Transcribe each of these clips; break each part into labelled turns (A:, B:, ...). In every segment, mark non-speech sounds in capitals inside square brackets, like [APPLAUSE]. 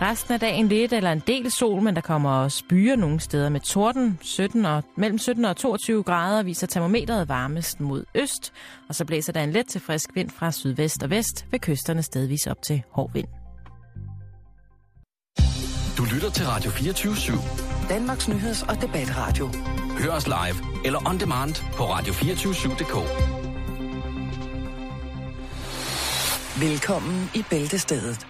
A: Resten af dagen lidt eller en del sol, men der kommer også byer nogle steder med torden. 17 og, mellem 17 og 22 grader viser termometret varmest mod øst, og så blæser der en let til frisk vind fra sydvest og vest, ved kysterne stedvis op til hård vind.
B: Du lytter til Radio 24 /7.
C: Danmarks nyheds- og debatradio.
B: Hør os live eller on demand på radio247.dk.
C: Velkommen i Bæltestedet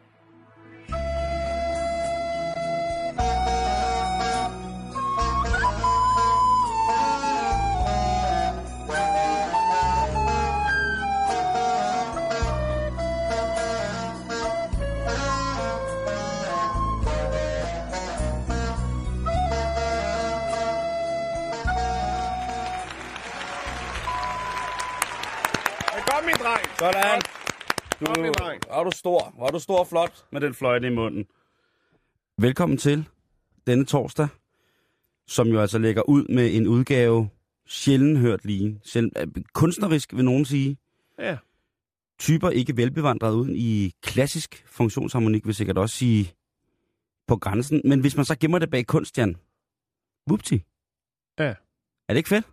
D: Er du stor. Hvor er du stor og flot med den fløjte i munden. Velkommen til denne torsdag, som jo altså lægger ud med en udgave sjældent hørt lige. Sjældent, øh, kunstnerisk vil nogen sige.
E: Ja.
D: Typer ikke velbevandret uden i klassisk funktionsharmonik, vil sikkert også sige på grænsen. Men hvis man så gemmer det bag kunst, Jan, whoopty.
E: Ja.
D: Er det ikke fedt?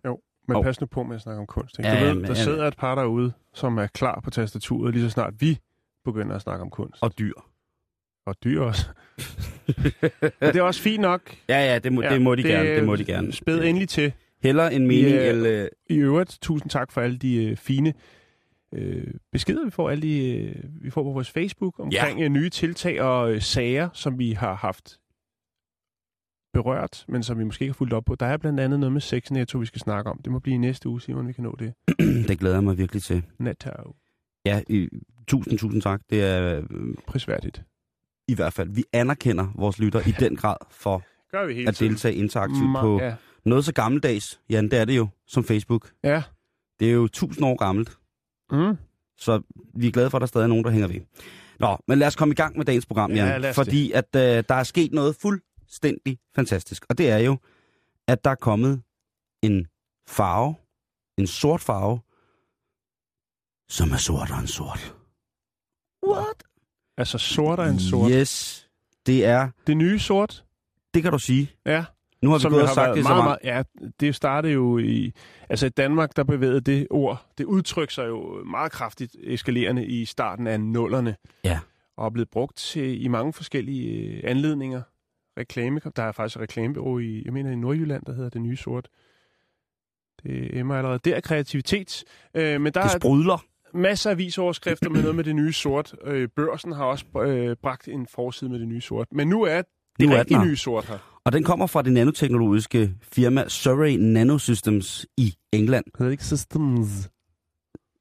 E: Men
D: Hov.
E: pas nu på med at snakke om kunst. Ikke?
D: Ja,
E: Du ved,
D: men-
E: der
D: ja.
E: sidder et par derude, som er klar på tastaturet, lige så snart vi begynder at snakke om kunst.
D: Og dyr.
E: og dyr også. [LAUGHS] Men det er også fint nok.
D: Ja, ja, det må, ja, det må de det, gerne. Det må de gerne.
E: Spæd endelig til.
D: Heller en mening, eller... øh,
E: I øvrigt, tusind tak for alle de øh, fine øh, beskeder, vi får, alle de, øh, vi får på vores Facebook omkring ja. nye tiltag og øh, sager, som vi har haft berørt, men som vi måske ikke har fulgt op på. Der er blandt andet noget med sex netto, vi skal snakke om. Det må blive i næste uge, Simon, vi kan nå det. [CLEARS THROAT]
D: det glæder jeg mig virkelig til.
E: Netto.
D: Ja, i, tusind, tusind tak. Det er øh,
E: Prisværdigt.
D: i hvert fald, vi anerkender vores lytter i den grad for
E: Gør vi hele
D: at
E: tiden.
D: deltage interaktivt
E: Ma-
D: på
E: Ja.
D: noget så gammeldags. Jan, det er det jo, som Facebook.
E: ja.
D: Det er jo tusind år gammelt,
E: Mm.
D: så vi er glade for, at der stadig er nogen, der hænger ved. Nå, men lad os komme i gang med dagens program,
E: Ja,
D: Jan.
E: os
D: fordi at øh, der er sket noget fuldstændig fantastisk. Og det er jo, at der er kommet en farve, en sort farve, som er sortere end sort. What?
E: Altså sort er en sort.
D: Yes, det er,
E: Det nye sort,
D: det kan du sige.
E: ja.
D: Nu har vi gået
E: jo
D: og sagt det så
E: meget,
D: meget.
E: ja, det startede jo i... Altså i Danmark, der bevægede det ord, det udtryk sig jo meget kraftigt eskalerende i starten af nullerne.
D: Ja.
E: Og er blevet brugt til, i mange forskellige øh, anledninger. Reklame, der er faktisk et reklamebureau i, jeg mener i Nordjylland, der hedder Det Nye Sort. Det emmer allerede der kreativitet. Øh, men der
D: Det
E: er
D: sprudler.
E: Masser af avisoverskrifter med noget med det nye sort. Øh, børsen har også øh, bragt en forside med det nye sort. Men nu er det
D: Nu er her.
E: nye sort her.
D: Og den kommer fra det nanoteknologiske firma Surrey Nanosystems i England.
E: Hedder det ikke Systems?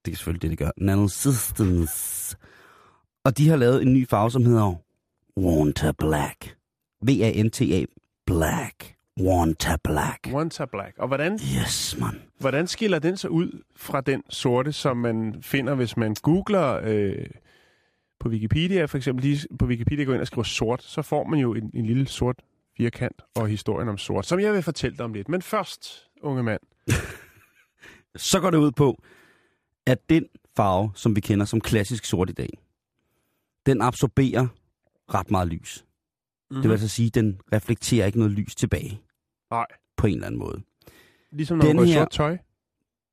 D: Det er selvfølgelig det, det gør. Nanosystems. Og de har lavet en ny farve, som hedder Wanta Black. V-A-N-T-A. Black. Wanta Black.
E: Wanta Black. Og hvordan,
D: Yes, man.
E: hvordan skiller den så ud fra den sorte, som man finder, hvis man googler øh, på Wikipedia, for eksempel lige på Wikipedia går ind og skriver sort, så får man jo en, en lille sort firkant og historien om sort, som jeg vil fortælle dig om lidt. Men først, unge mand. [LAUGHS]
D: Så går det ud på, at den farve, som vi kender som klassisk sort i dag, den absorberer ret meget lys. Mm-hmm. Det vil altså sige, at den reflekterer ikke noget lys tilbage.
E: Nej.
D: På en eller anden måde.
E: Ligesom når man
D: Den
E: går i
D: her-
E: sort tøj.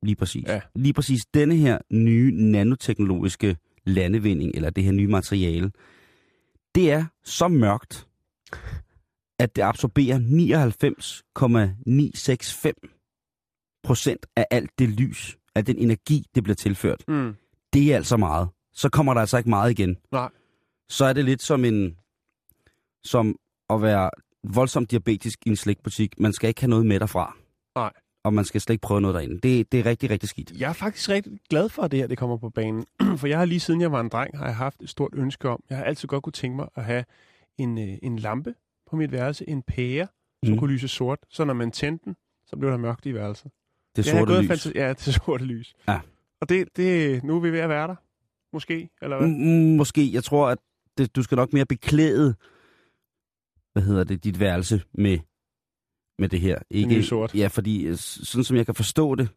D: Lige præcis.
E: Ja.
D: Lige præcis denne her nye nanoteknologiske landevinding, eller det her nye materiale, det er så mørkt, at det absorberer 99,965 procent af alt det lys, af den energi, det bliver tilført.
E: Mm.
D: Det er altså meget. Så kommer der altså ikke meget igen.
E: Nej.
D: Så er det lidt som en, som at være voldsomt diabetisk i en slikbutik. Man skal ikke have noget med derfra.
E: Nej.
D: Og man skal slet ikke prøve noget derinde. Det, det er rigtig, rigtig skidt.
E: Jeg er faktisk rigtig glad for, at det her det kommer på banen. [CLEARS THROAT] For jeg har lige siden jeg var en dreng, har jeg haft et stort ønske om, jeg har altid godt kunne tænke mig at have en, øh, en lampe på mit værelse, en pære, som
D: Mm.
E: kunne lyse sort. Så når man tændte den, så blev der mørkt i værelset.
D: Det
E: jeg
D: sorte
E: gået
D: lys.
E: Fantasi- ja, [LAUGHS] det sorte lys.
D: Ja.
E: Og det, det, nu er vi ved at være der. Måske, eller hvad?
D: Mm, måske. Jeg tror, at det, du skal nok mere beklæde, hvad hedder det, dit værelse med, med det her. Ikke,
E: nye sort.
D: Ja, fordi øh, sådan som jeg kan forstå det,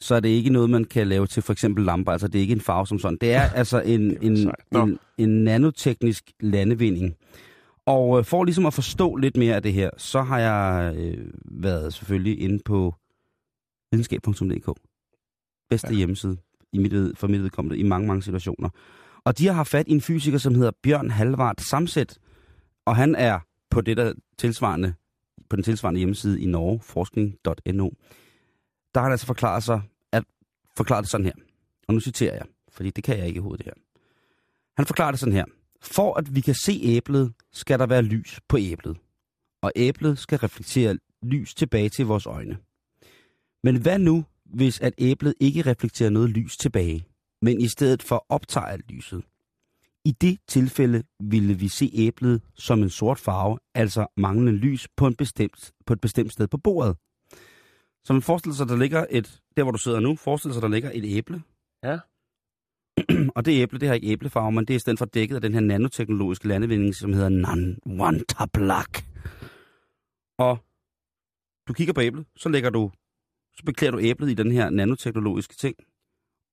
D: så er det ikke noget, man kan lave til for eksempel lamper. Altså, det er ikke en farve som sådan. Det er [LAUGHS] altså en,
E: Det
D: en, en, en nanoteknisk landevinding. Og øh, for ligesom at forstå lidt mere af det her, så har jeg øh, været selvfølgelig inde på videnskab.dk. Bedste. Ja. hjemmeside i mit, ved- for mit vedkommende i mange, mange situationer. Og de har haft fat i en fysiker, som hedder Bjørn Halvard Samset, og han er på det der tilsvarende, på den tilsvarende hjemmeside i Norge, forskning.no. Der har han altså forklaret sig, at forklaret det sådan her. Og nu citerer jeg, fordi det kan jeg ikke i hovedet det her. Han forklarer det sådan her. For at vi kan se æblet, skal der være lys på æblet. Og æblet skal reflektere lys tilbage til vores øjne. Men hvad nu, hvis at æblet ikke reflekterer noget lys tilbage, men i stedet for optager alt lyset? I det tilfælde ville vi se æblet som en sort farve, altså manglende lys på, en bestemt, på et bestemt sted på bordet. Så man forestiller sig, der ligger et, der hvor du sidder nu, forestil sig, der ligger et æble.
E: Ja. [CLEARS THROAT]
D: Og det æble, det har ikke æblefarve, men det er i stedet for dækket af den her nanoteknologiske landevinding, som hedder Non-Wanta Black. Og du kigger på æblet, så lægger du, så beklæder du æblet i den her nanoteknologiske ting.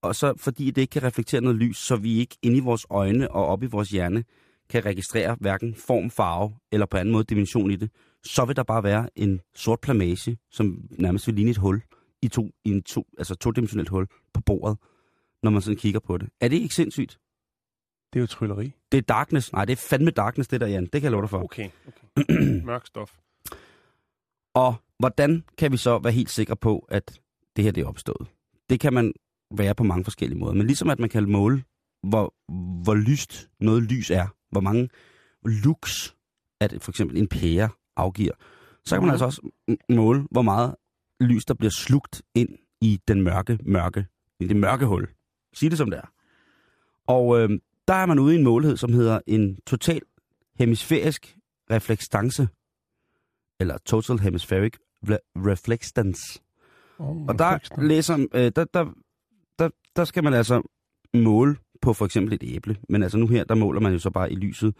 D: Og så fordi det ikke kan reflektere noget lys, så vi ikke inde i vores øjne og op i vores hjerne kan registrere hverken form, farve eller på anden måde dimension i det, så vil der bare være en sort plamage, som nærmest vil ligne et hul i to, i en to, altså todimensionelt hul på bordet, når man sådan kigger på det. Er det ikke sindssygt?
E: Det er jo trylleri.
D: Det er darkness. Nej, det er fandme darkness, det der, Jan. Det kan jeg love dig for.
E: Okay, okay. [CLEARS THROAT] Mørk stof.
D: Og hvordan kan vi så være helt sikre på, at det her det er opstået? Det kan man være på mange forskellige måder. Men ligesom at man kan måle, hvor, hvor lyst noget lys er, hvor mange lux, at for eksempel en pære afgiver, så kan man
E: Mhm.
D: altså også måle, hvor meget lys, der bliver slugt ind i den mørke, mørke, i det mørke hul. Sig det som det er. Og øh, der er man ude i en målhed, som hedder en total hemisfærisk refleksstance, eller total hemispheric re- reflectance.
E: Oh,
D: Og der, læser, øh, der, der, der, skal man altså måle på for eksempel et æble. Men altså nu her, der måler man jo så bare i lyset.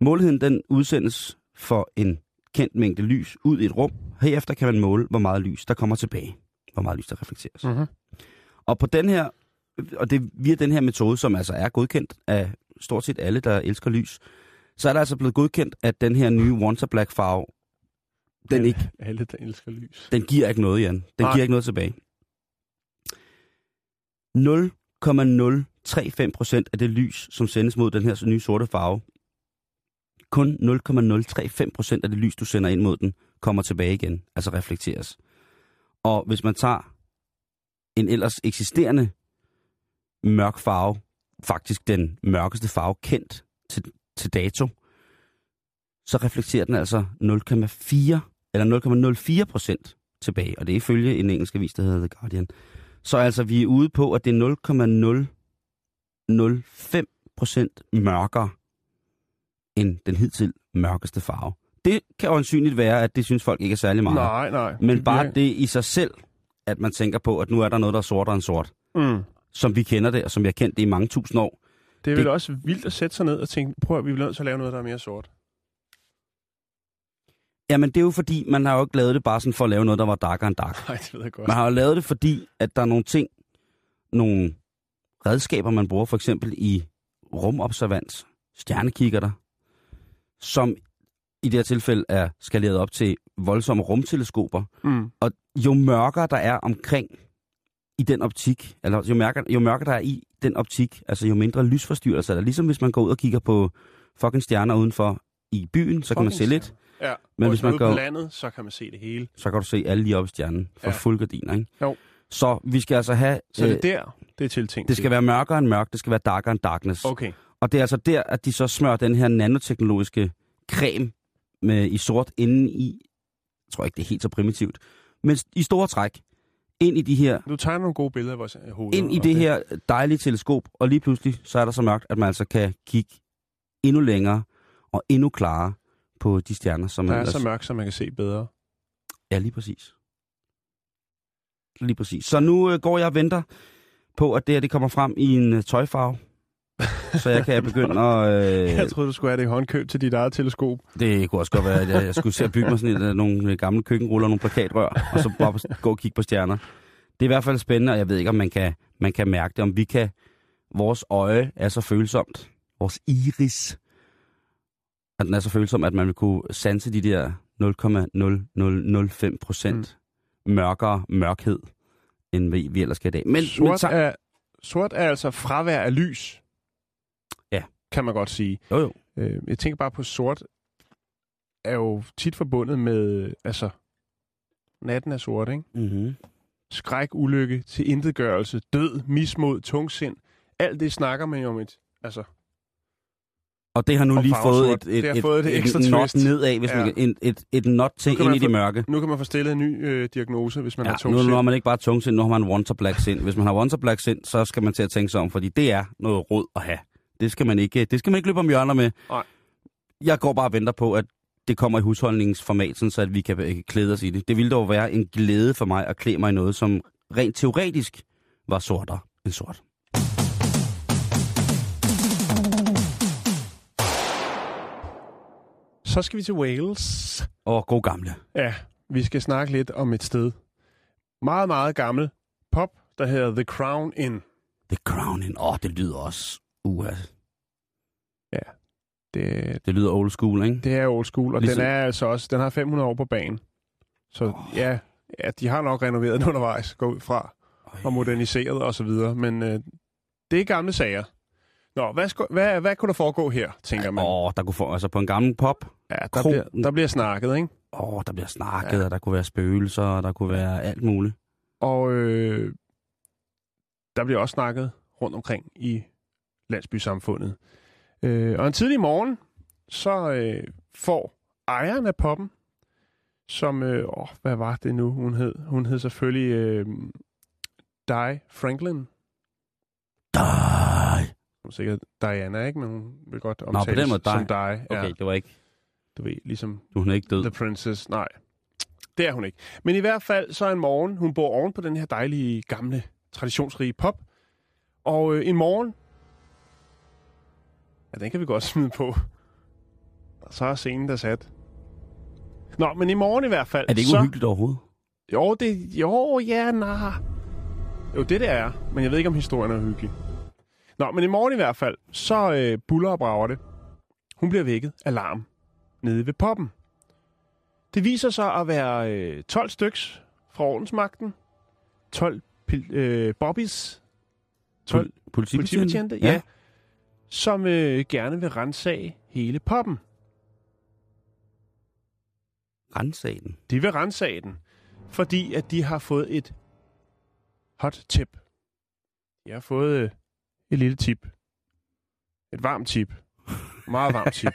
D: Måligheden den udsendes for en kendt mængde lys ud i et rum. Herefter kan man måle, hvor meget lys der kommer tilbage. Hvor meget lys der reflekteres.
E: Mm-hmm.
D: Og på den her, og det via den her metode, som altså er godkendt af stort set alle, der elsker lys, så er der altså blevet godkendt, at den her nye Wanta Black farve, den, ikke,
E: Alle, der elsker lys.
D: den giver ikke noget, Jan. Den
E: Nej.
D: giver ikke noget tilbage. 0,035 procent af det lys, som sendes mod den her nye sorte farve, kun 0,035 procent af det lys, du sender ind mod den, kommer tilbage igen, altså reflekteres. Og hvis man tager en ellers eksisterende mørk farve, faktisk den mørkeste farve kendt til, til dato, så reflekterer den altså 0,4 eller 0,04 procent tilbage, og det er ifølge en engelsk avis, der hedder The Guardian. Så altså, vi er ude på, at det er 0,005 procent mørkere end den hidtil mørkeste farve. Det kan øjensynligt være, at det synes folk ikke er særlig meget.
E: Nej, nej.
D: Men bare det i sig selv, at man tænker på, at nu er der noget, der er sortere end sort,
E: Mm.
D: som vi kender det, og som vi har kendt det i mange tusind år.
E: Det er vel
D: Det-
E: også vildt at sætte sig ned og tænke, prøv at vi bliver nødt til at lave noget, der er mere sort.
D: Jamen, det er jo fordi, man har jo ikke lavet det bare sådan for at lave noget, der var darkere end dark.
E: Nej, det ved jeg godt.
D: Man har jo lavet det, fordi at der er nogle ting, nogle redskaber, man bruger for eksempel i rumobservans, stjernekikkerter, som i det her tilfælde er skaleret op til voldsomme rumteleskoper.
E: Mm.
D: Og jo mørkere der er omkring i den optik, eller jo mørkere, jo mørkere der er i den optik, altså jo mindre lysforstyrrelser er der. Ligesom hvis man går ud og kigger på fucking stjerner udenfor i byen, så kan man se
E: Fucking
D: lidt.
E: Ja,
D: Men hvis man
E: på
D: går-
E: landet, så kan man se det hele.
D: Så kan du se alle lige op i stjernen for ja. Fuld gardiner, ikke?
E: Jo.
D: Så vi skal altså have...
E: Så det
D: øh,
E: er der, det er tiltænkt
D: det skal være mørkere end mørk, det skal være darkere end darkness.
E: Okay.
D: Og det er altså der, at de så smører den her nanoteknologiske creme med, i sort inde i, jeg tror ikke, det er helt så primitivt, men i store træk, ind i de her,
E: Du tegner nogle gode billeder af vores øh, hoveder.
D: ind i
E: og
D: det her dejlige teleskop, og lige pludselig, så er der så mørkt, at man altså kan kigge endnu længere og endnu klarere på de stjerner, som
E: Der er
D: ellers...
E: så mørkt, så man kan se bedre.
D: Ja, lige præcis. Lige præcis. Så nu øh, går jeg og venter på, at det her det kommer frem i en øh, tøjfarve. så jeg kan [LAUGHS] begynde at... Øh,
E: Jeg troede, du skulle have det i håndkøb til dit eget teleskop.
D: Det kunne også godt være, at jeg, jeg skulle se at bygge mig sådan et, øh, nogle øh, gamle køkkenruller, nogle plakatrør, og så bare gå og kigge på stjerner. Det er i hvert fald spændende, og jeg ved ikke, om man kan, man kan mærke det, om vi kan... Vores øje er så følsomt. Vores iris. At den er så følsom, at man vil kunne sanse de der 0,0005 procent mm. mørkere mørkhed, end vi, vi ellers skal i dag.
E: Men, sort, men så... er, sort er altså fravær af lys.
D: Ja.
E: Kan man godt sige.
D: Jo, jo.
E: Øh, jeg tænker bare på sort er jo tit forbundet med, altså, natten er sort, ikke?
D: Mm-hmm.
E: Skræk, ulykke, til intetgørelse, død, mismod, tungsind. Alt det snakker man jo om et, altså...
D: Og det har nu lige fået et,
E: et, det har fået et, et,
D: ekstra
E: et
D: not nedad, hvis ja. man et, et, et not til ind i det mørke.
E: Nu kan man få stillet en ny øh, diagnose, hvis man
D: ja,
E: har tungsind.
D: Nu, nu har man ikke bare tungsind, nu har man want black sind. Hvis man har want black sind, så skal man til at tænke sig om, fordi det er noget råd at have. Det skal man ikke, det skal man ikke løbe om hjørner med.
E: Nej.
D: Jeg går bare og venter på, at det kommer i husholdningsformat, så at vi kan øh, klæde os i det. Det ville dog være en glæde for mig at klæde mig i noget, som rent teoretisk var sortere end sort.
E: Så skal vi til Wales.
D: Og god gamle.
E: Ja, vi skal snakke lidt om et sted. Meget, meget gammel pop, der hedder The Crown Inn.
D: The Crown Inn. Åh, oh, det lyder også... Uh,
E: Ja, det,
D: det lyder old school, ikke?
E: Det er old school, og ligesom... den er altså også, den har 500 år på banen. Så oh. ja, ja, de har nok renoveret den undervejs, gå ud fra, Øj. og moderniseret og så videre, men øh, det er gamle sager. Nå, hvad, sku, hvad, hvad kunne der foregå her, tænker man?
D: Åh, der kunne få, altså på en gammel pop.
E: Ja, der, bliver, der bliver snakket, ikke?
D: Åh, der bliver snakket, ja. og der kunne være spøgelser, og der kunne være alt muligt.
E: Og øh, der bliver også snakket rundt omkring i landsbysamfundet. Øh, og en tidlig morgen, så øh, får ejeren af poppen, som, øh, åh, hvad var det nu, hun hed? Hun hed selvfølgelig øh, Di Franklin.
D: Di.
E: Hun er sikkert Diana, ikke? Men hun vil godt omtales
D: Nå, på den måde,
E: som Di.
D: Okay, ja. det var ikke...
E: Du ved, ligesom...
D: Du hun er ikke død.
E: The Princess. Nej, det er hun ikke. Men i hvert fald, så en morgen, hun bor oven på den her dejlige, gamle, traditionsrige pop. Og øh, en morgen, Ja, den kan vi godt [LAUGHS] smide på. Og så er scenen der sat. Nå, men i morgen i hvert fald.
D: Er det ikke
E: så...
D: uhyggeligt overhovedet?
E: Jo, det... Jo, ja, nej. Jo, det det er. Men jeg ved ikke, om historien er hyggelig. Nå, men i morgen i hvert fald, så øh, buller og brager det. Hun bliver vækket af larm nede ved poppen. Det viser sig at være øh, 12 styks fra ordensmagten. 12 pil, øh, bobbies. 12
D: politibetjente,
E: politibetjente ja. ja som øh, gerne vil rensage hele poppen.
D: Rensage den?
E: De vil rensage den, fordi at de har fået et hot tip. Jeg har fået øh, et lille tip. Et varmt tip. Meget varmt tip.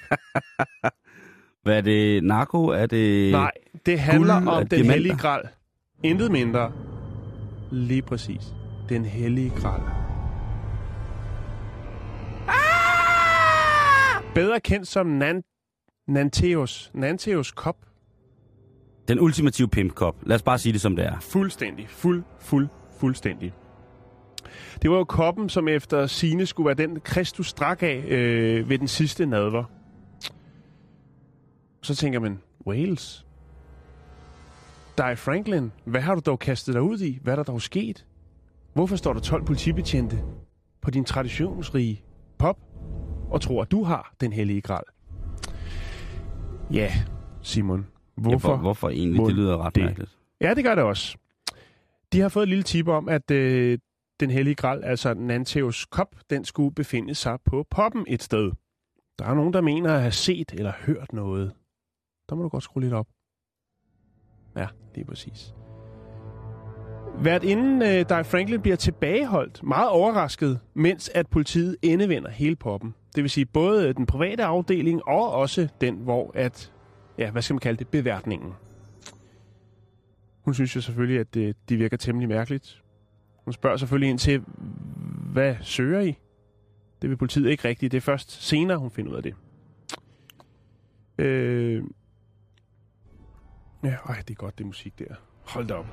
E: [LAUGHS]
D: Hvad er det? Narko? Er det
E: Nej, det handler guld, om den hellige gral. Intet mindre. Lige præcis. Den hellige gral. Bedre kendt som Nan Nanteos. Nanteos Kop.
D: Den ultimative pimp-kop. Lad os bare sige det, som det er.
E: Fuldstændig. Fuld, fuld, fuldstændig. Det var jo koppen, som efter sine skulle være den, Kristus drak af øh, ved den sidste nadver. Så tænker man, Wales? Di Franklin, hvad har du dog kastet dig ud i? Hvad er der dog sket? Hvorfor står der 12 politibetjente på din traditionsrige pop? og tror, at du har den hellige gral. Ja, Simon. Hvorfor,
D: ja, hvorfor egentlig? Det lyder ret det? mærkeligt.
E: Ja, det gør det også. De har fået et lille tip om, at øh, den hellige gral, altså Nanteos kop, den skulle befinde sig på poppen et sted. Der er nogen, der mener at have set eller hørt noget. Der må du godt skrue lidt op. Ja, lige præcis. Hvert inden uh, Di Franklin bliver tilbageholdt, meget overrasket, mens at politiet endevender hele poppen. Det vil sige både den private afdeling og også den, hvor at, ja, hvad skal man kalde det, beværtningen. Hun synes jo selvfølgelig, at det, de virker temmelig mærkeligt. Hun spørger selvfølgelig ind til, hvad søger I? Det vil politiet ikke rigtigt. Det er først senere, hun finder ud af det. Øh... Ja, ej, det er godt, det musik der. Hold da op.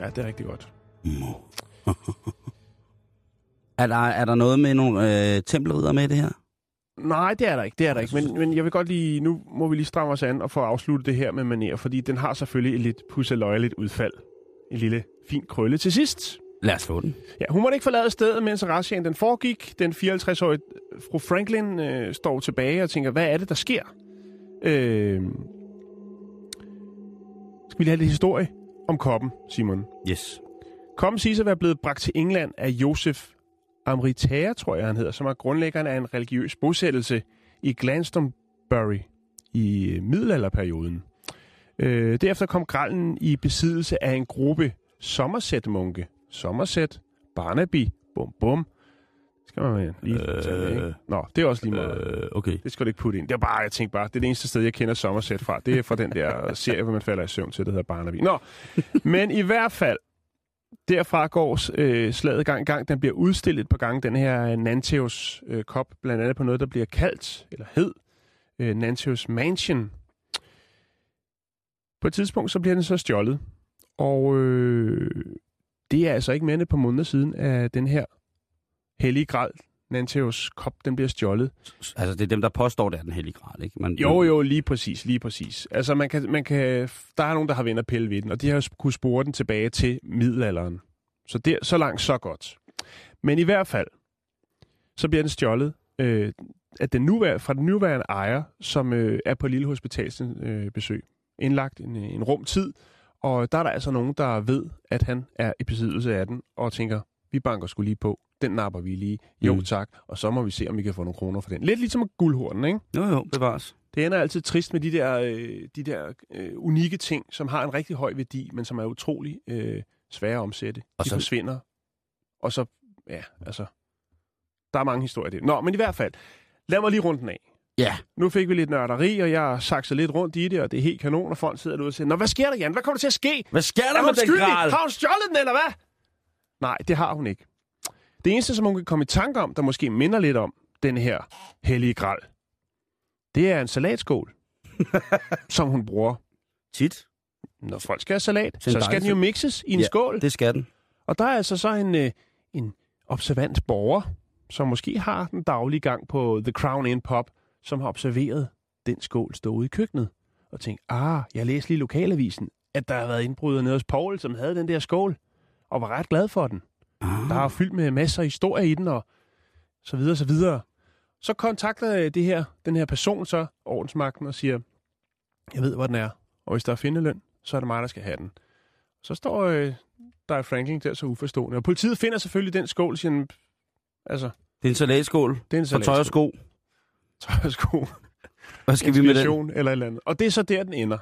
E: Ja, det er rigtig godt. [LAUGHS]
D: er, der, er der noget med nogle øh, tempelridder med det her?
E: Nej, det er der ikke, det er der ikke. Men, men jeg vil godt lige, nu må vi lige stramme os an og få afsluttet det her med maner, fordi den har selvfølgelig et lidt pusseløjeligt udfald. En lille fin krølle til sidst.
D: Lad os få den.
E: Ja, hun måtte ikke forlade stedet, mens razziaen den foregik. Den 54-årige fru Franklin øh, står tilbage og tænker, hvad er det, der sker? Øh, skal vi lige have lidt historie om koppen, Simon?
D: Yes.
E: Koppen siges at være blevet bragt til England af Josef Amritager, tror jeg han hedder, som er grundlæggeren af en religiøs bosættelse i Glastonbury i øh, middelalderperioden. Øh, derefter kom grallen i besiddelse af en gruppe Somerset-munke. Somerset, Barnaby, bum bum. Skal man lige øh, tage med, ikke? Nå, det er også lige meget.
D: Øh, okay.
E: Det skal du ikke putte ind. Det er bare, jeg tænker bare, det er det eneste sted, jeg kender Somerset fra. Det er fra den der serie, hvor man falder i søvn til, det hedder Barnaby. Nå, men i hvert fald, derfra går øh, slaget gang i gang. Den bliver udstillet på gang, den her Nanteus øh, kop, blandt andet på noget, der bliver kaldt, eller hed, øh, Nanteus Mansion. På et tidspunkt, så bliver den så stjålet. Og øh, det er altså ikke mere end et par måneder siden, at den her hellige gral, Nanteus kop, den bliver stjålet.
D: Altså, det er dem, der påstår, det er den hellige gral, ikke? Man,
E: Jo, jo, lige præcis, lige præcis. Altså, man kan, man kan, der er nogen, der har vendt og pille ved den, og de har kunne spore den tilbage til middelalderen. Så, der, så langt, så godt. Men i hvert fald, så bliver den stjålet øh, af den nuværende, fra den nuværende ejer, som øh, er på Lille Hospitalsens øh, besøg. Indlagt en, en rum tid, og der er der altså nogen, der ved, at han er i besiddelse af den, og tænker, vi banker skulle lige på. Den napper vi lige. Jo,
D: Mm.
E: tak. Og så må vi se, om vi kan få nogle kroner for den. Lidt ligesom guldhornen, ikke?
D: Jo, jo, bevares.
E: Det ender altid trist med de der, øh, de der øh, unikke ting, som har en rigtig høj værdi, men som er utrolig øh, svære at omsætte.
D: Og
E: de
D: så-
E: forsvinder. Og så, ja, altså, der er mange historier i det. Nå, men i hvert fald, lad mig lige rundt den af.
D: Ja.
E: Nu fik vi lidt nørderi, og jeg sakser lidt rundt i det, og det er helt kanon, og folk sidder derude og siger, Nå, hvad sker der, Jan? Hvad kommer der til at ske?
D: Hvad sker der
E: Er
D: med den gral?
E: Har hun stjålet den, eller hvad? Nej, det har hun ikke. Det eneste, som hun kan komme i tanke om, der måske minder lidt om den her hellige gral, det er en salatskål, [LAUGHS] som hun bruger.
D: Tit.
E: Når folk skal have salat, så skal den jo mixes i en
D: Ja,
E: skål.
D: Det skal den.
E: Og der er altså så en, øh, en observant borger, som måske har den daglige gang på The Crown Inn Pub, som har observeret den skål stå ude i køkkenet. Og tænkt, ah, jeg læste lige i lokalavisen, at der har været indbrud nede hos Paul, som havde den der skål, og var ret glad for den.
D: Ah.
E: Der er fyldt med masser af historier i den, og så videre, så videre. Så kontakter det her, den her person så ordensmagten og siger, jeg ved, hvor den er, og hvis der er findeløn, så er det mig, der skal have den. Så står øh, der er Franklin der så uforstående. Og politiet finder selvfølgelig den skål, siger altså,
D: Det er en salatskål
E: det er en
D: for tøj og sko.
E: Tøj og sko.
D: Hvad skal vi med den?
E: Eller et eller andet. Og det er så der, den ender.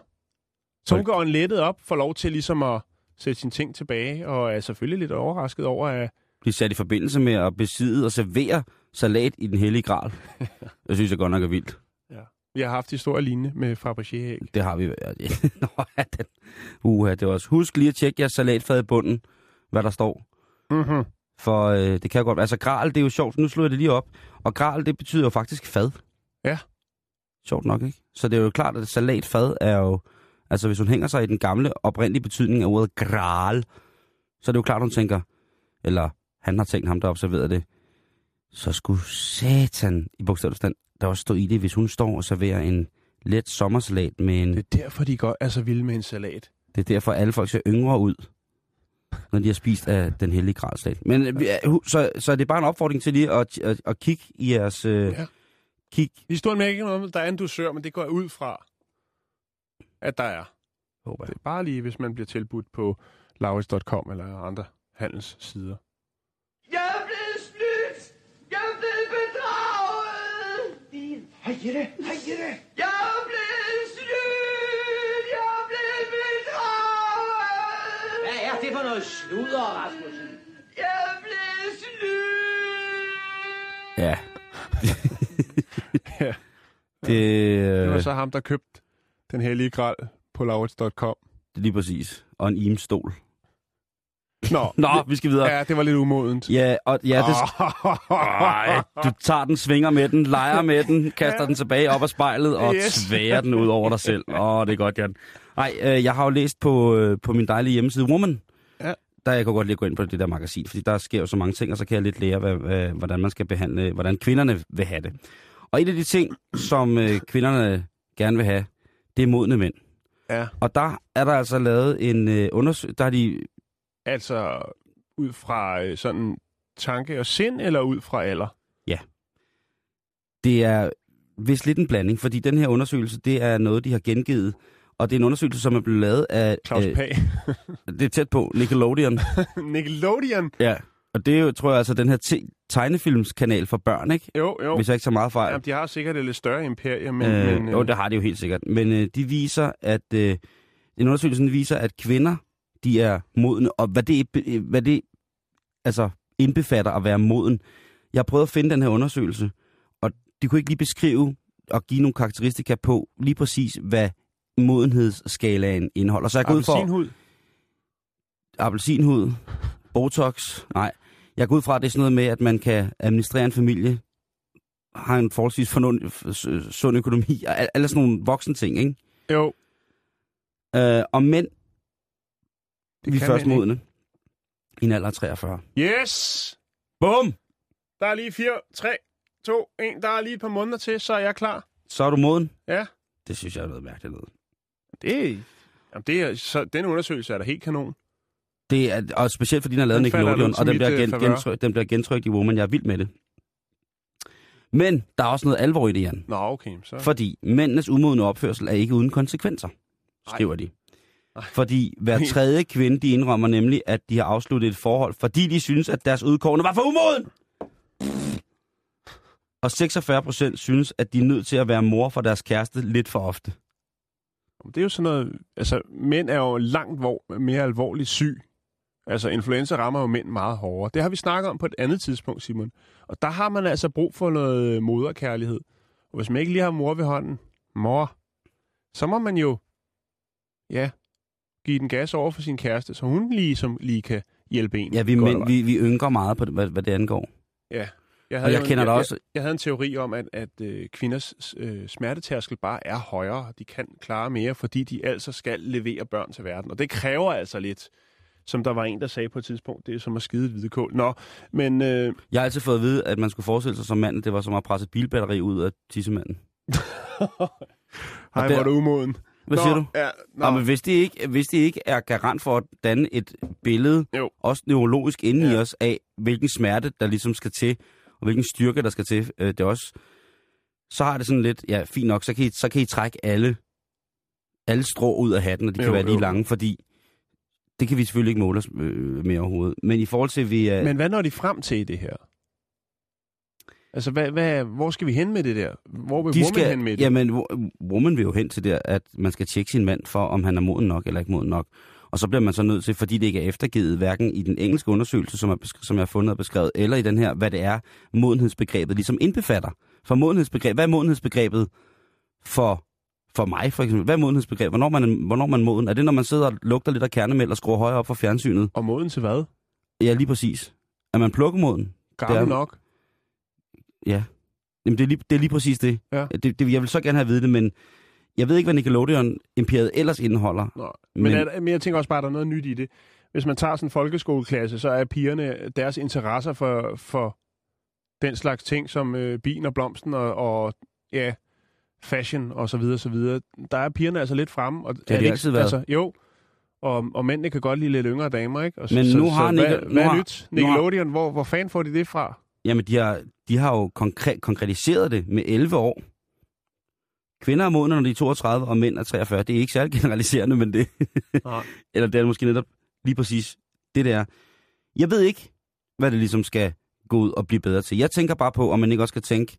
E: Så hun går en lettet op, får lov til ligesom at sætte sine ting tilbage, og er selvfølgelig lidt overrasket over, at
D: Blive sat i forbindelse med at besidde og servere salat i den hellige gral. [LAUGHS] Jeg synes, jeg godt nok er vildt.
E: vi har haft historier lignende med Fabergé-æg.
D: Det har vi. Ja, [LAUGHS] Nå, ja, den. Uha, det var også. Husk lige at tjekke jeres salatfad i bunden, hvad der står.
E: Mm-hmm.
D: For øh, det kan godt Altså gral, det er jo sjovt. Nu slår jeg det lige op. Og gral, det betyder jo faktisk fad.
E: Ja.
D: Sjovt nok, ikke? Så det er jo klart, at salatfad er jo... Altså, hvis hun hænger sig i den gamle, oprindelige betydning af ordet gral, så er det jo klart, hun tænker... Eller han har tænkt ham, der observerede det. Så skulle satan i bogstaveligt stand, der også stå i det, hvis hun står og serverer en let sommersalat med en...
E: Det er derfor, de godt er så vilde med en salat.
D: Det er derfor, alle folk ser yngre ud, når de har spist af den hellige gralstat. Men øh, så, så er det bare en opfordring til lige at, at, at kigge i jeres... Øh,
E: Ja.
D: Kig.
E: Historien med ikke noget, der er en dusør, men det går jeg ud fra, at der er.
D: Håber
E: Det er bare lige, hvis man bliver tilbudt på lauritz.com eller andre handelssider.
F: Jeg er blevet snydt! Jeg er blevet bedraget!
G: Hej Jette, hej Jette.
F: Jeg er blevet snydt! Jeg er blevet bedraget!
G: Hvad er det for noget sludder, Rasmussen?
D: Det,
E: Det var
D: øh,
E: så ham, der købte den hellige gral på
D: er lige præcis. Og en imstol.
E: Nå, [LAUGHS]
D: Nå, vi skal videre.
E: ja, det var lidt umodent.
D: Ja, og ja, det, Ej, du tager den, svinger med den, leger med den, [LAUGHS] kaster den tilbage op af spejlet og
E: Yes.
D: sværer den ud over dig selv. [LAUGHS] Åh, oh, det er godt, Jan. Nej, øh, jeg har jo læst på, øh, på min dejlige hjemmeside Woman,
E: Ja.
D: der jeg kan godt lige gå ind på det der magasin, fordi der sker jo så mange ting, og så kan jeg lidt lære, hvad, hvad, hvordan man skal behandle, hvordan kvinderne vil have det. Og en af de ting, som øh, kvinderne gerne vil have, det er modne mænd.
E: Ja.
D: Og der er der altså lavet en øh, undersøgelse, der har de
E: Altså ud fra øh, sådan tanke og sind, eller ud fra alder?
D: Det er vist lidt en blanding, fordi den her undersøgelse, det er noget, de har gengivet. Og det er en undersøgelse, som er blevet lavet af...
E: Claus
D: øh,
E: Pag. [LAUGHS]
D: det er tæt på, Nickelodeon. [LAUGHS]
E: Nickelodeon.
D: ja. Og det er jo, tror jeg, altså den her te- tegnefilmskanal for børn, ikke?
E: Jo, jo.
D: Hvis jeg ikke så meget fejl.
E: Jamen, de har sikkert et lidt større imperie, men...
D: øh,
E: men
D: Jo, det har de jo helt sikkert. Men øh, de viser, at... Øh, en undersøgelse viser, at kvinder, de er modne. Og hvad det, øh, hvad det altså, indbefatter at være moden. Jeg har prøvet at finde den her undersøgelse, og de kunne ikke lige beskrive og give nogle karakteristika på lige præcis, hvad modenhedsskalaen indeholder. Så jeg går ud for
E: Appelsinhud.
D: appelsinhud, botox, nej. Jeg går ud fra, at det er sådan noget med, at man kan administrere en familie, har en forholdsvis fornund, sund økonomi, og al- alle sådan nogle voksne ting, ikke?
E: Jo,
D: Øh, og mænd,
E: det
D: vi er først modne i en alder af 43.
E: Yes!
D: Bum!
E: Der er lige 4, 3, 2, 1. Der er lige et par måneder til, så er jeg klar.
D: Så er du moden?
E: Ja.
D: Det synes jeg er noget mærkeligt noget.
E: Det, jamen det er, så den undersøgelse er da helt kanon.
D: Det er, og specielt fordi den er lavet
E: falder
D: Nickelodeon, og den bliver,
E: øh,
D: gen, gentryk, den bliver gentrykt i Woman. Jeg er vild med det. Men der er også noget alvor i det, Jan.
E: Nå, okay. Så.
D: Fordi mændenes umodne opførsel er ikke uden konsekvenser, skriver de.
E: Ej.
D: Fordi hver tredje kvinde, de indrømmer nemlig, at de har afsluttet et forhold, fordi de synes, at deres udkårende var for umoden. Og 46 procent synes, at de er nødt til at være mor for deres kæreste lidt for ofte.
E: Det er jo sådan noget... Altså, mænd er jo langt mere alvorligt syg. Altså, influenza rammer jo mænd meget hårdere. Det har vi snakket om på et andet tidspunkt, Simon. Og der har man altså brug for noget moderkærlighed. Og hvis man ikke lige har mor ved hånden, mor, så må man jo, ja, give den gas over for sin kæreste, så hun lige, som lige kan hjælpe en.
D: Ja, vi, mænd,
E: vej.
D: vi, vi ynker meget på hvad, hvad det angår.
E: Ja. Jeg
D: Og jeg
E: en-
D: kender
E: jeg,
D: også...
E: Jeg, jeg havde en teori om, at, at øh, kvinders øh, smertetærskel bare er højere. De kan klare mere, fordi de altså skal levere børn til verden. Og det kræver altså lidt, som der var en, der sagde på et tidspunkt, det er som at skide et hvidekål. Nå, men øh,
D: Jeg har altid fået at vide, at man skulle forestille sig som mand, det var som at presse bilbatteri ud af tissemanden. [LAUGHS]
E: hej,
D: der-
E: er du umoden.
D: Hvad
E: Nå,
D: siger du?
E: Ja, nå,
D: Nå, men hvis det, ikke, hvis det ikke er garant for at danne et billede,
E: Jo.
D: også neurologisk inde ja. i os, af hvilken smerte, der ligesom skal til, og hvilken styrke, der skal til, øh, det også, så har det sådan lidt, ja, fint nok, så kan I, så kan I trække alle, alle strå ud af hatten, og de kan
E: Jo,
D: være lige
E: jo.
D: lange, fordi det kan vi selvfølgelig ikke måle os øh, med overhovedet. Men i forhold til, vi er...
E: men hvad når de frem til i det her? Altså, hvad, hvad, hvor skal vi hen med det der? Hvor vil
D: de
E: woman
D: skal,
E: hen med det?
D: Jamen, wo- woman vil jo hen til det, at man skal tjekke sin mand for, om han er moden nok eller ikke moden nok. Og så bliver man så nødt til, fordi det ikke er eftergivet, hverken i den engelske undersøgelse, som, er, som jeg har fundet og beskrevet, eller i den her, hvad det er, modenhedsbegrebet ligesom indbefatter. For modenhedsbegreb, hvad er modenhedsbegrebet for, for mig, for eksempel? Hvad er modenhedsbegrebet? Hvornår man, hvornår man er moden? Er det, når man sidder og lugter lidt af kernemælk og skruer højere op for fjernsynet?
E: Og moden til hvad?
D: Ja, lige præcis. Er man plukkemoden?
E: Gammel
D: Det er-
E: nok?
D: Ja. Jamen, det er lige, det er lige præcis det.
E: Ja.
D: det, det. Jeg vil så gerne have at vide det, men jeg ved ikke, hvad Nickelodeon-imperiet ellers indeholder.
E: Nå,
D: Men-
E: men, men, er, men jeg tænker også bare, at der er noget nyt i det. Hvis man tager sådan en folkeskoleklasse, så er pigerne, deres interesser for, for den slags ting, som øh, bin og blomsten og, og ja, fashion og så videre, så videre. Der er pigerne altså lidt fremme. Og
D: har
E: er
D: de
E: ikke-
D: altid været.
E: Altså, jo, og, og mændene kan godt lide lidt yngre damer, ikke? Og så,
D: Men
E: så,
D: nu har
E: så,
D: Nicke-
E: hvad,
D: nu
E: hvad er
D: har-
E: nyt?
D: har-
E: Nickelodeon, hvor, hvor fanden får de det fra?
D: Jamen, de har, de har jo konkret, konkretiseret det med 11 år. Kvinder er modne, når de er 32, og mænd er 43. Det er ikke særlig generaliserende, men det...
E: Nej. [LAUGHS]
D: Eller det er måske netop lige præcis det der. Jeg ved ikke, hvad det ligesom skal gå ud og blive bedre til. Jeg tænker bare på, om man ikke også skal tænke...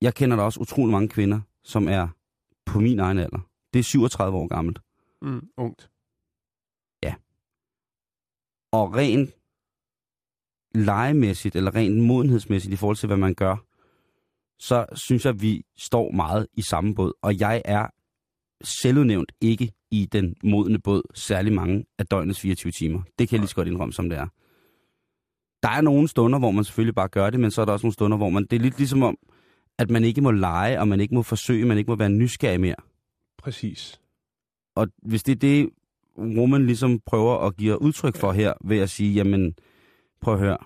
D: Jeg kender da også utrolig mange kvinder, som er på min egen alder. Det er 37 år gammelt.
E: Mm, ungt.
D: Og rent legemæssigt, eller rent modenhedsmæssigt i forhold til, hvad man gør, så synes jeg, at vi står meget i samme båd. Og jeg er selvudnævnt ikke i den modne båd særlig mange af døgnets 24 timer. Det kan jeg lige så godt indrømme, som det er. Der er nogle stunder, hvor man selvfølgelig bare gør det, men så er der også nogle stunder, hvor man... Det er lidt ligesom om, at man ikke må lege, og man ikke må forsøge, man ikke må være nysgerrig mere.
E: Præcis.
D: Og hvis det er det, Roman ligesom prøver at give udtryk for her, ved at sige, jamen, prøv at høre,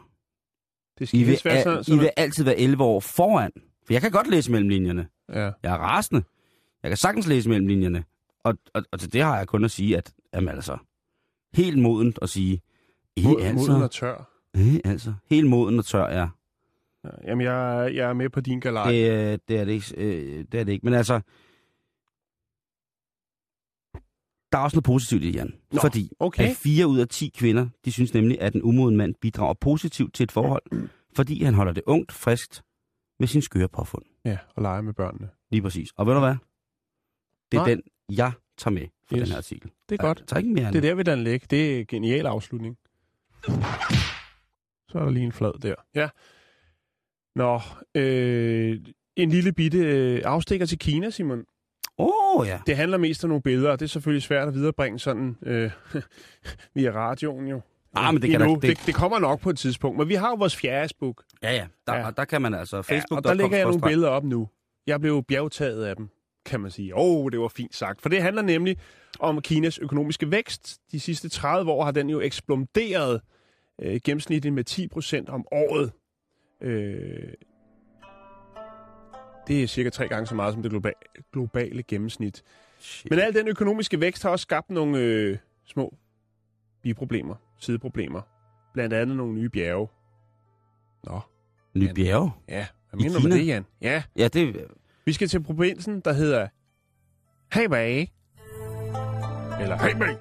E: Det skal
D: I vil,
E: være sådan,
D: I vil altid være 11 år foran. For jeg kan godt læse mellem linjerne.
E: ja.
D: Jeg er rasende. Jeg kan sagtens læse mellem linjerne. Og, og, og til det har jeg kun at sige, at jamen altså, helt modent at sige, I
E: Mod,
D: altså,
E: Moden og tør.
D: I altså, helt moden og tør, ja.
E: Ja, jamen, jeg, jeg er med på din galej.
D: Det, øh, det, er det, ikke, øh, det er det ikke. Men altså, der er også noget positivt i det, Jan.
E: Nå,
D: fordi
E: okay.
D: at fire ud af 10 kvinder, de synes nemlig, at en umoden mand bidrager positivt til et forhold, fordi han holder det ungt, friskt med sin skøre påfund.
E: Ja, og lege med børnene.
D: Lige præcis. Og ved du hvad? Det er
E: Nej.
D: den, jeg tager med for
E: Yes.
D: den her artikel.
E: Det er godt.
D: Tager ikke mere
E: Det er der, vi den lægge. Det er en genial afslutning. Så er der lige en flad der. Ja. Nå, øh, en lille bitte øh, afstikker til Kina, Simon.
D: Åh, oh, ja.
E: Det handler mest om nogle billeder, og det er selvfølgelig svært at viderebringe sådan øh, [LAUGHS] via radioen jo.
D: Ah, men det kan da- det-
E: det, det kommer nok på et tidspunkt, men vi har jo vores fjerdesbook.
D: Ja, ja. Der,
E: Ja.
D: der kan man altså... Facebook,
E: ja, og der lægger jeg nogle billeder op nu. Jeg blev bjergtaget af dem, kan man sige. Åh, oh, det var fint sagt. For det handler nemlig om Kinas økonomiske vækst. De sidste 30 år har den jo eksploderet øh, gennemsnitligt med 10 procent om året. Øh, det er cirka tre gange så meget som det globa- globale gennemsnit. Men al den økonomiske vækst har også skabt nogle øh, små biproblemer, sideproblemer. Blandt andet nogle nye bjerge. Nå,
D: Nye bjerge.
E: ja. Hvad mener du med det, Jan? Ja,
D: Ja, det...
E: vi skal til provinsen, der hedder Hebei. Eller Hebei.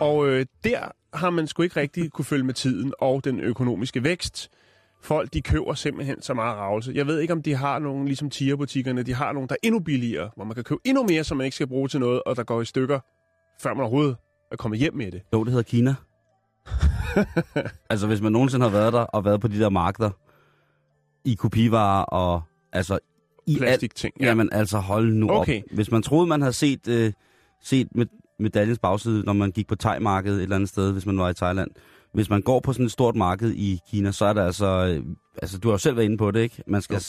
E: Og øh, der har man sgu ikke rigtig kunne følge med tiden og den økonomiske vækst. Folk, de køber simpelthen så meget ravelse. Jeg ved ikke, om de har nogen, ligesom tierbutikkerne, de har nogen, der er endnu billigere, hvor man kan købe endnu mere, som man ikke skal bruge til noget, og der går i stykker, før man overhovedet er kommet hjem med det.
D: Jo, det hedder Kina. [LAUGHS] altså, hvis man nogensinde har været der og været på de der markeder i kopivarer og altså i
E: Plastikting.
D: ja. Jamen altså, hold nu
E: Okay.
D: op. Hvis man troede, man havde set, øh, set med medaljens bagside, når man gik på thai-markedet et eller andet sted, hvis man var i Thailand. Hvis man går på sådan et stort marked i Kina, så er der altså... Øh, altså, du har jo selv været inde på det, ikke? Man skal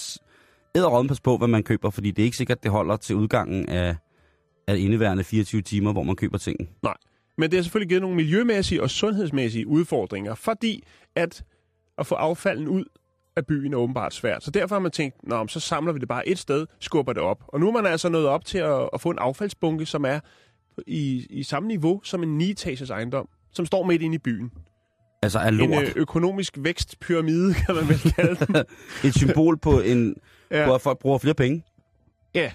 D: æderråden passe på, hvad man køber, fordi det er ikke sikkert, det holder til udgangen af, af indeværende 24 timer, hvor man køber tingene.
E: Men det har selvfølgelig givet nogle miljømæssige og sundhedsmæssige udfordringer, fordi at, at få affalden ud af byen er åbenbart svært. Så derfor har man tænkt, Nå, så samler vi det bare et sted, skubber det op. Og nu er man altså nået op til at, at få en affaldsbunke, som er i, i samme niveau som en 9-etages ejendom, som står midt inde i byen.
D: Altså af
E: En
D: lort.
E: øh, økonomisk vækstpyramide, kan man vel kalde den. [LAUGHS]
D: Et symbol på, en, [LAUGHS]
E: Ja.
D: ja. på, at folk bruger flere penge.
E: Ja.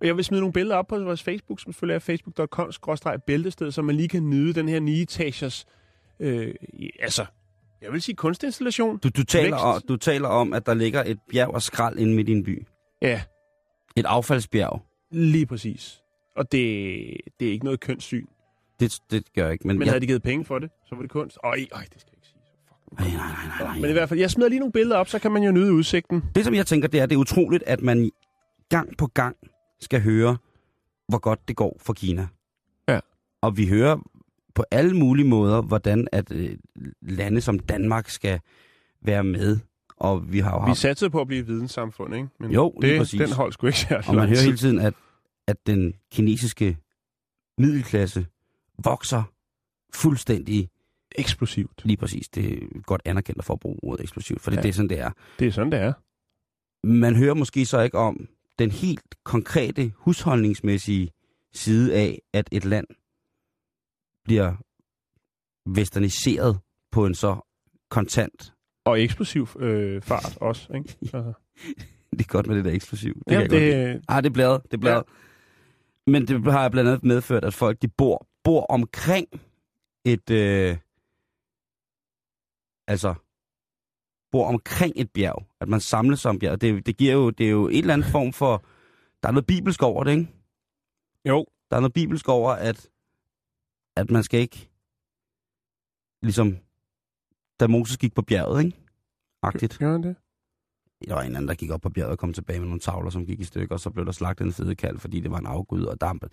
E: Og jeg vil smide nogle billeder op på vores Facebook, som selvfølgelig er facebook.com-bæltested, så man lige kan nyde den her 9-etagers, øh, altså, jeg vil sige kunstinstallation.
D: Du, du, taler
E: Vækst.
D: om, du taler om, at der ligger et bjerg og skrald inde midt i en by.
E: Ja,
D: Et affaldsbjerg.
E: lige præcis. Og det, det er ikke noget kønssyn.
D: Det, det gør jeg ikke. Men,
E: Men
D: jeg,
E: havde de givet penge for det, så var det kunst. Øj, øj, det skal jeg ikke sige. Fucking
D: Ej, nej, nej, nej, nej.
E: Men i hvert fald, jeg smider lige nogle billeder op, så kan man jo nyde udsigten.
D: Det, som jeg tænker, det er, det er utroligt, at man gang på gang skal høre, hvor godt det går for Kina.
E: Ja.
D: Og vi hører på alle mulige måder, hvordan at øh, lande som Danmark skal være med. Og vi har jo
E: Vi
D: haft,
E: satsede på at blive videnssamfund, ikke? Men
D: Jo,
E: det,
D: præcis.
E: den hold sgu ikke særlig
D: og man hører hele tiden, at, at den kinesiske middelklasse vokser fuldstændig
E: Eksplosivt.
D: lige præcis. Det er godt anerkendt for at bruge ordet eksplosivt, for det,
E: Ja.
D: det er sådan, det er.
E: Det er sådan, det er.
D: Man hører måske så ikke om den helt konkrete husholdningsmæssige side af, at et land bliver westerniseret på en så kontant.
E: Og eksplosiv øh, fart også, ikke? [LAUGHS] Altså.
D: Det er godt med det der eksplosiv. Det
E: Ja,
D: kan jeg godt lide.
E: det,
D: Ah, det er bladet, det er bladet. Ja. Men det har blandt andet medført, at folk de bor, bor omkring et... Øh, altså, bor omkring et bjerg. At man samles om bjerg. Det, det giver jo, det er jo en eller anden form for... Der er noget bibelsk over det, ikke?
E: jo,
D: Der er noget bibelsk over, at, at man skal ikke... Ligesom, da Moses gik på bjerget, ikke? Agtigt.
E: gør han det?
D: Der var en anden, der gik op på bjerget og kom tilbage med nogle tavler, som gik i stykker, og så blev der slagtet en fede kald, fordi det var en afgud og damp.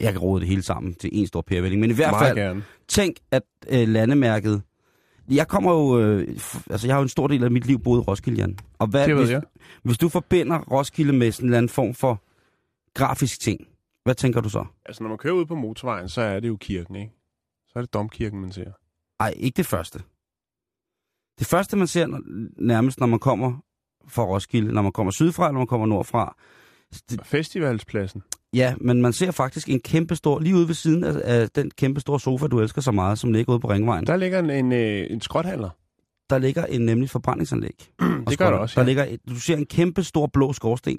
D: Jeg kan rode det hele sammen til en stor pærevælling. Men i hvert fald,
E: gerne.
D: tænk, at øh, landemærket... Jeg kommer jo... Øh, altså, jeg har jo en stor del af mit liv boet i Roskilde, Jan. Og hvad,
E: Det
D: hvis,
E: jeg.
D: hvis du forbinder Roskilde med sådan en eller anden form for grafisk ting, hvad tænker du så?
E: Altså, når man kører ud på motorvejen, så er det jo kirken, ikke? Så er det domkirken, man ser.
D: Ej, ikke det første. Det første, man ser nærmest, når man kommer fra Roskilde, når man kommer sydfra, eller når man kommer nordfra, det,
E: festivalspladsen.
D: Ja, men man ser faktisk en kæmpe stor, lige ude ved siden af, af den kæmpe store sofa, du elsker så meget, som ligger ude på Ringvejen. Der,
E: Der ligger en, en, øh, en skråthandler.
D: der ligger en nemlig forbrændingsanlæg. [CLEARS THROAT]
E: Det gør der også,
D: Der
E: ja.
D: ligger, et, du ser en kæmpe stor blå skorsten.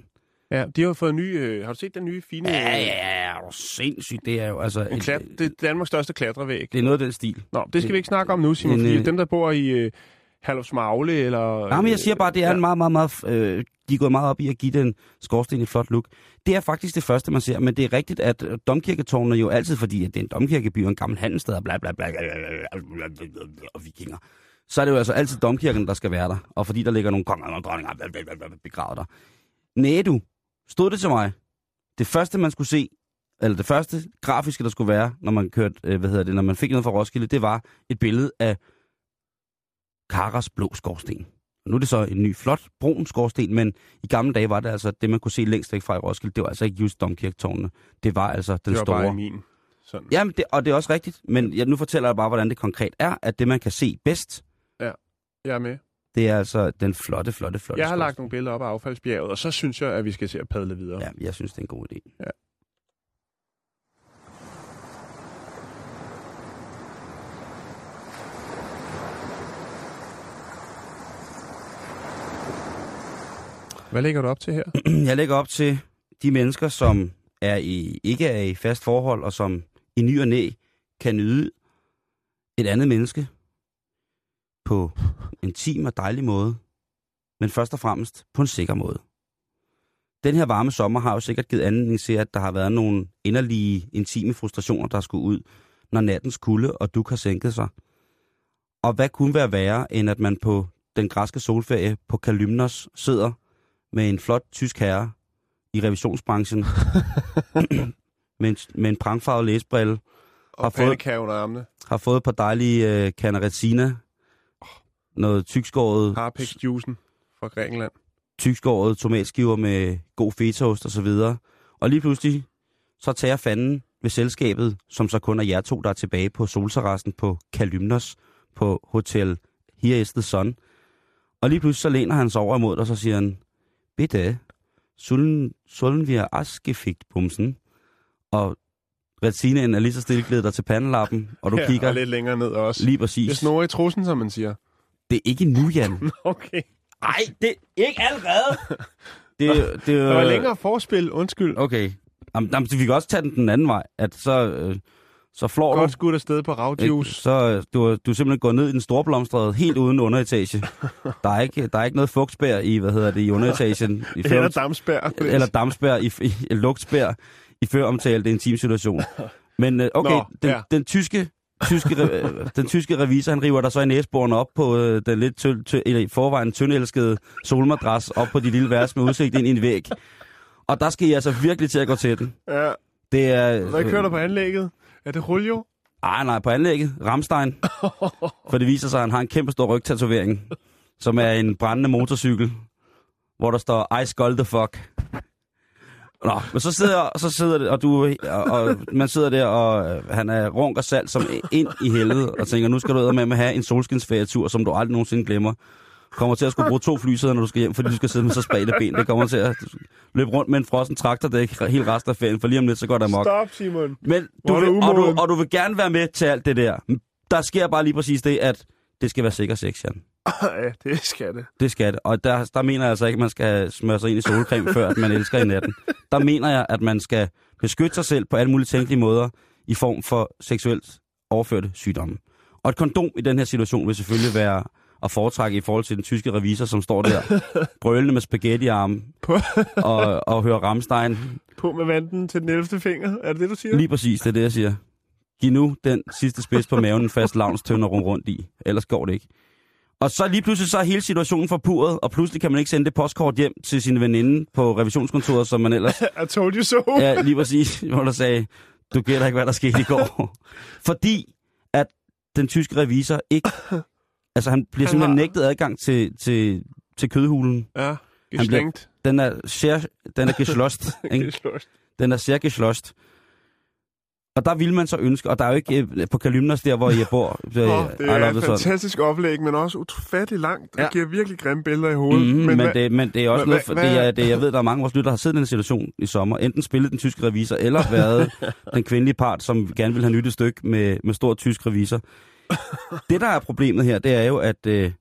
E: Ja, de har fået en ny... Øh, har du set den nye fine...
D: Ja,
E: øh,
D: ja, ja, er du sindssygt. Det er jo altså...
E: En klat, det er Danmarks største klatrevæg.
D: det er noget af den stil.
E: Nå, det skal vi ikke snakke om nu, Simon,
D: En,
E: fordi
D: øh,
E: dem, der bor i øh, Herlufsmagle eller...
D: Nej, men jeg siger bare, det er
E: ja.
D: en meget, meget, meget... Øh, de er gået meget op i at give den skorsten et flot look. Det er faktisk det første, man ser, men det er rigtigt, at øh, domkirketårnene jo altid, fordi at det er en domkirkeby og en gammel handelsted og bla bla bla, bla, bla, bla, bla, bla, og vikinger, så er det jo altså altid domkirken, der skal være der. Og fordi der ligger nogle konger og dronninger begravet der. Næh, du. Stod det til mig. Det første, man skulle se, eller det første grafiske, der skulle være, når man kørte, øh, hvad hedder det, når man fik noget fra Roskilde, det var et billede af Karas blå skorsten. Nu er det så en ny, flot, brun skorsten, men i gamle dage var det altså det, man kunne se længst væk fra i Roskilde. Det var altså ikke just domkirketårnene. Det var altså den
E: det var
D: store...
E: bare min. Sådan.
D: Jamen, det, og det er også rigtigt, men jeg, nu fortæller jeg bare, hvordan det konkret er, at det, man kan se bedst,
E: Jeg er med.
D: det er altså den flotte, flotte, flotte
E: Jeg har lagt
D: skorsten.
E: nogle billeder op af affaldsbjerget, og så synes jeg, at vi skal se at padle videre.
D: Ja, jeg synes, det er en god idé.
E: Ja. Hvad lægger du op til her? [CLEARS THROAT]
D: Jeg lægger op til de mennesker, som er i, ikke er i fast forhold, og som i ny og næ kan nyde et andet menneske på en intim og dejlig måde, men først og fremmest på en sikker måde. Den her varme sommer har jo sikkert givet anledning til, at der har været nogle inderlige, intime frustrationer, der skulle ud, når nattens kulde og duk har sænket sig. Og hvad kunne være værre, end at man på den græske solferie på Kalymnos sidder med en flot tysk herre i revisionsbranchen, [LAUGHS] med, en, med en prangfarvet læsbrille,
E: Og
D: Har fået-
E: under armene.
D: har fået et par dejlige øh, canaretina, noget tykskåret,
E: Harpex-juicen fra Grækenland.
D: tykskåret tomatskiver med god fetaost og så videre. Og lige pludselig, så tager fanden ved selskabet, som så kun er jer to, der er tilbage på solterrassen på Kalymnos på Hotel Here is the Sun. Og lige pludselig så læner han sig over imod dig, og så siger han, bitte, sollen, sollen vi askefigt bumsen? Og retinaen er lige så stille dig til pandelappen, og du
E: ja,
D: kigger
E: og lidt længere ned også.
D: lige
E: Det
D: præcis.
E: snor i trussen, som man siger.
D: Det er ikke nu, Jan. [LAUGHS]
E: Okay.
D: Nej, det er ikke allerede. [LAUGHS] Det, det,
E: Der var længere forspil, undskyld.
D: Okay. Jamen, jamen, vi kan også tage den den anden vej, at så, øh, så flår
E: Godt
D: du.
E: skudt afsted på
D: Ikke?
E: ravjuice.
D: Så øh, du, du er simpelthen gået ned i den store blomstrede, helt uden underetage. [LAUGHS] Der er ikke, der er ikke noget fugtspær i, hvad hedder det, i underetagen. I [LAUGHS]
E: Eller damsbær.
D: eller dampspær, i, i, i lugtspær, i før omtalte intim situation. Men øh, okay,
E: Nå,
D: den,
E: ja.
D: den tyske tyske, øh, [LAUGHS] den tyske revisor, han river der så i næseboren op på øh, den lidt tø, tø, eller i forvejen tyndelskede solmadras op på de lille værelse med udsigt ind i en væg. Og der skal I altså virkelig til at gå til den.
E: Ja.
D: Det er...
E: Hvad kører der på anlægget? Er det Julio?
D: Ej, nej, på anlægget. Ramstein. [LAUGHS] For det viser sig, at han har en kæmpe stor rygtatovering, som er en brændende motorcykel, hvor der står, I skull the fuck. Nå, men så sidder, så sidder det, og, du, og, og man sidder der, og øh, han er runk og salt som ind i helvede, og tænker, nu skal du med at have en solskinsferietur, som du aldrig nogensinde glemmer. Kommer til at skulle bruge to flysæder, når du skal hjem, fordi du skal sidde med så spredte ben. Det kommer til at løbe rundt med en frossen traktordæk helt resten af ferien, for lige om lidt, så går der mok.
E: Stop, Simon.
D: Men du vil, og, du, og du vil gerne være med til alt det der. Der sker bare lige præcis det, at det skal være sikker sex, Jan. [LAUGHS]
E: Ja, det skal det.
D: Det skal det. Og der, der mener jeg altså ikke, at man skal smøre sig ind i solcreme, før at man elsker i natten. Der mener jeg, at man skal beskytte sig selv på alle mulige tænkelige måder i form for seksuelt overførte sygdomme. Og et kondom i den her situation vil selvfølgelig være at foretrække i forhold til den tyske revisor, som står der [LAUGHS] brølende med spaghettiarme
E: På, [LAUGHS]
D: og, og hører Ramstein
E: på med vanten til den 11. finger. Er det det, du siger?
D: Lige præcis, det er det, jeg siger. Giv nu den sidste spids på maven en fast lavnstønder rum rundt i. Ellers går det ikke. Og så lige pludselig så er hele situationen forpurret, og pludselig kan man ikke sende det postkort hjem til sin veninde på revisionskontoret, som man ellers... [LAUGHS]
E: I told you so.
D: Ja, lige præcis, hvor der sagde, du gætter ikke, hvad der skete i går. Fordi at den tyske revisor ikke... Altså, han bliver
E: Han
D: simpelthen
E: har-
D: nægtet adgang til, til, til kødhulen.
E: Ja,
D: bliver-
E: geslængt.
D: Den er, sehr, den er geschlost, [LAUGHS] ikke?
E: Geschlost.
D: Den er sehr geschlost. Og der vil man så ønske, og der er jo ikke øh, på Kalymnos der, hvor jeg bor. [LAUGHS]
E: Nå, det er et fantastisk oplæg, men også ufatteligt langt. Det
D: Ja.
E: giver virkelig grimme billeder i hovedet.
D: Mm, men, men,
E: hvad-
D: det, men det er også
E: hvad-
D: noget, for,
E: hvad-
D: det er, det, jeg ved, der er mange af vores lyttere, der har siddet i den situation i sommer. Enten spillet den tyske revisor, eller været [LAUGHS] den kvindelige part, som gerne vil have nyt et stykke med, med stor tysk revisor. [LAUGHS] Det, der er problemet her, det er jo, at øh,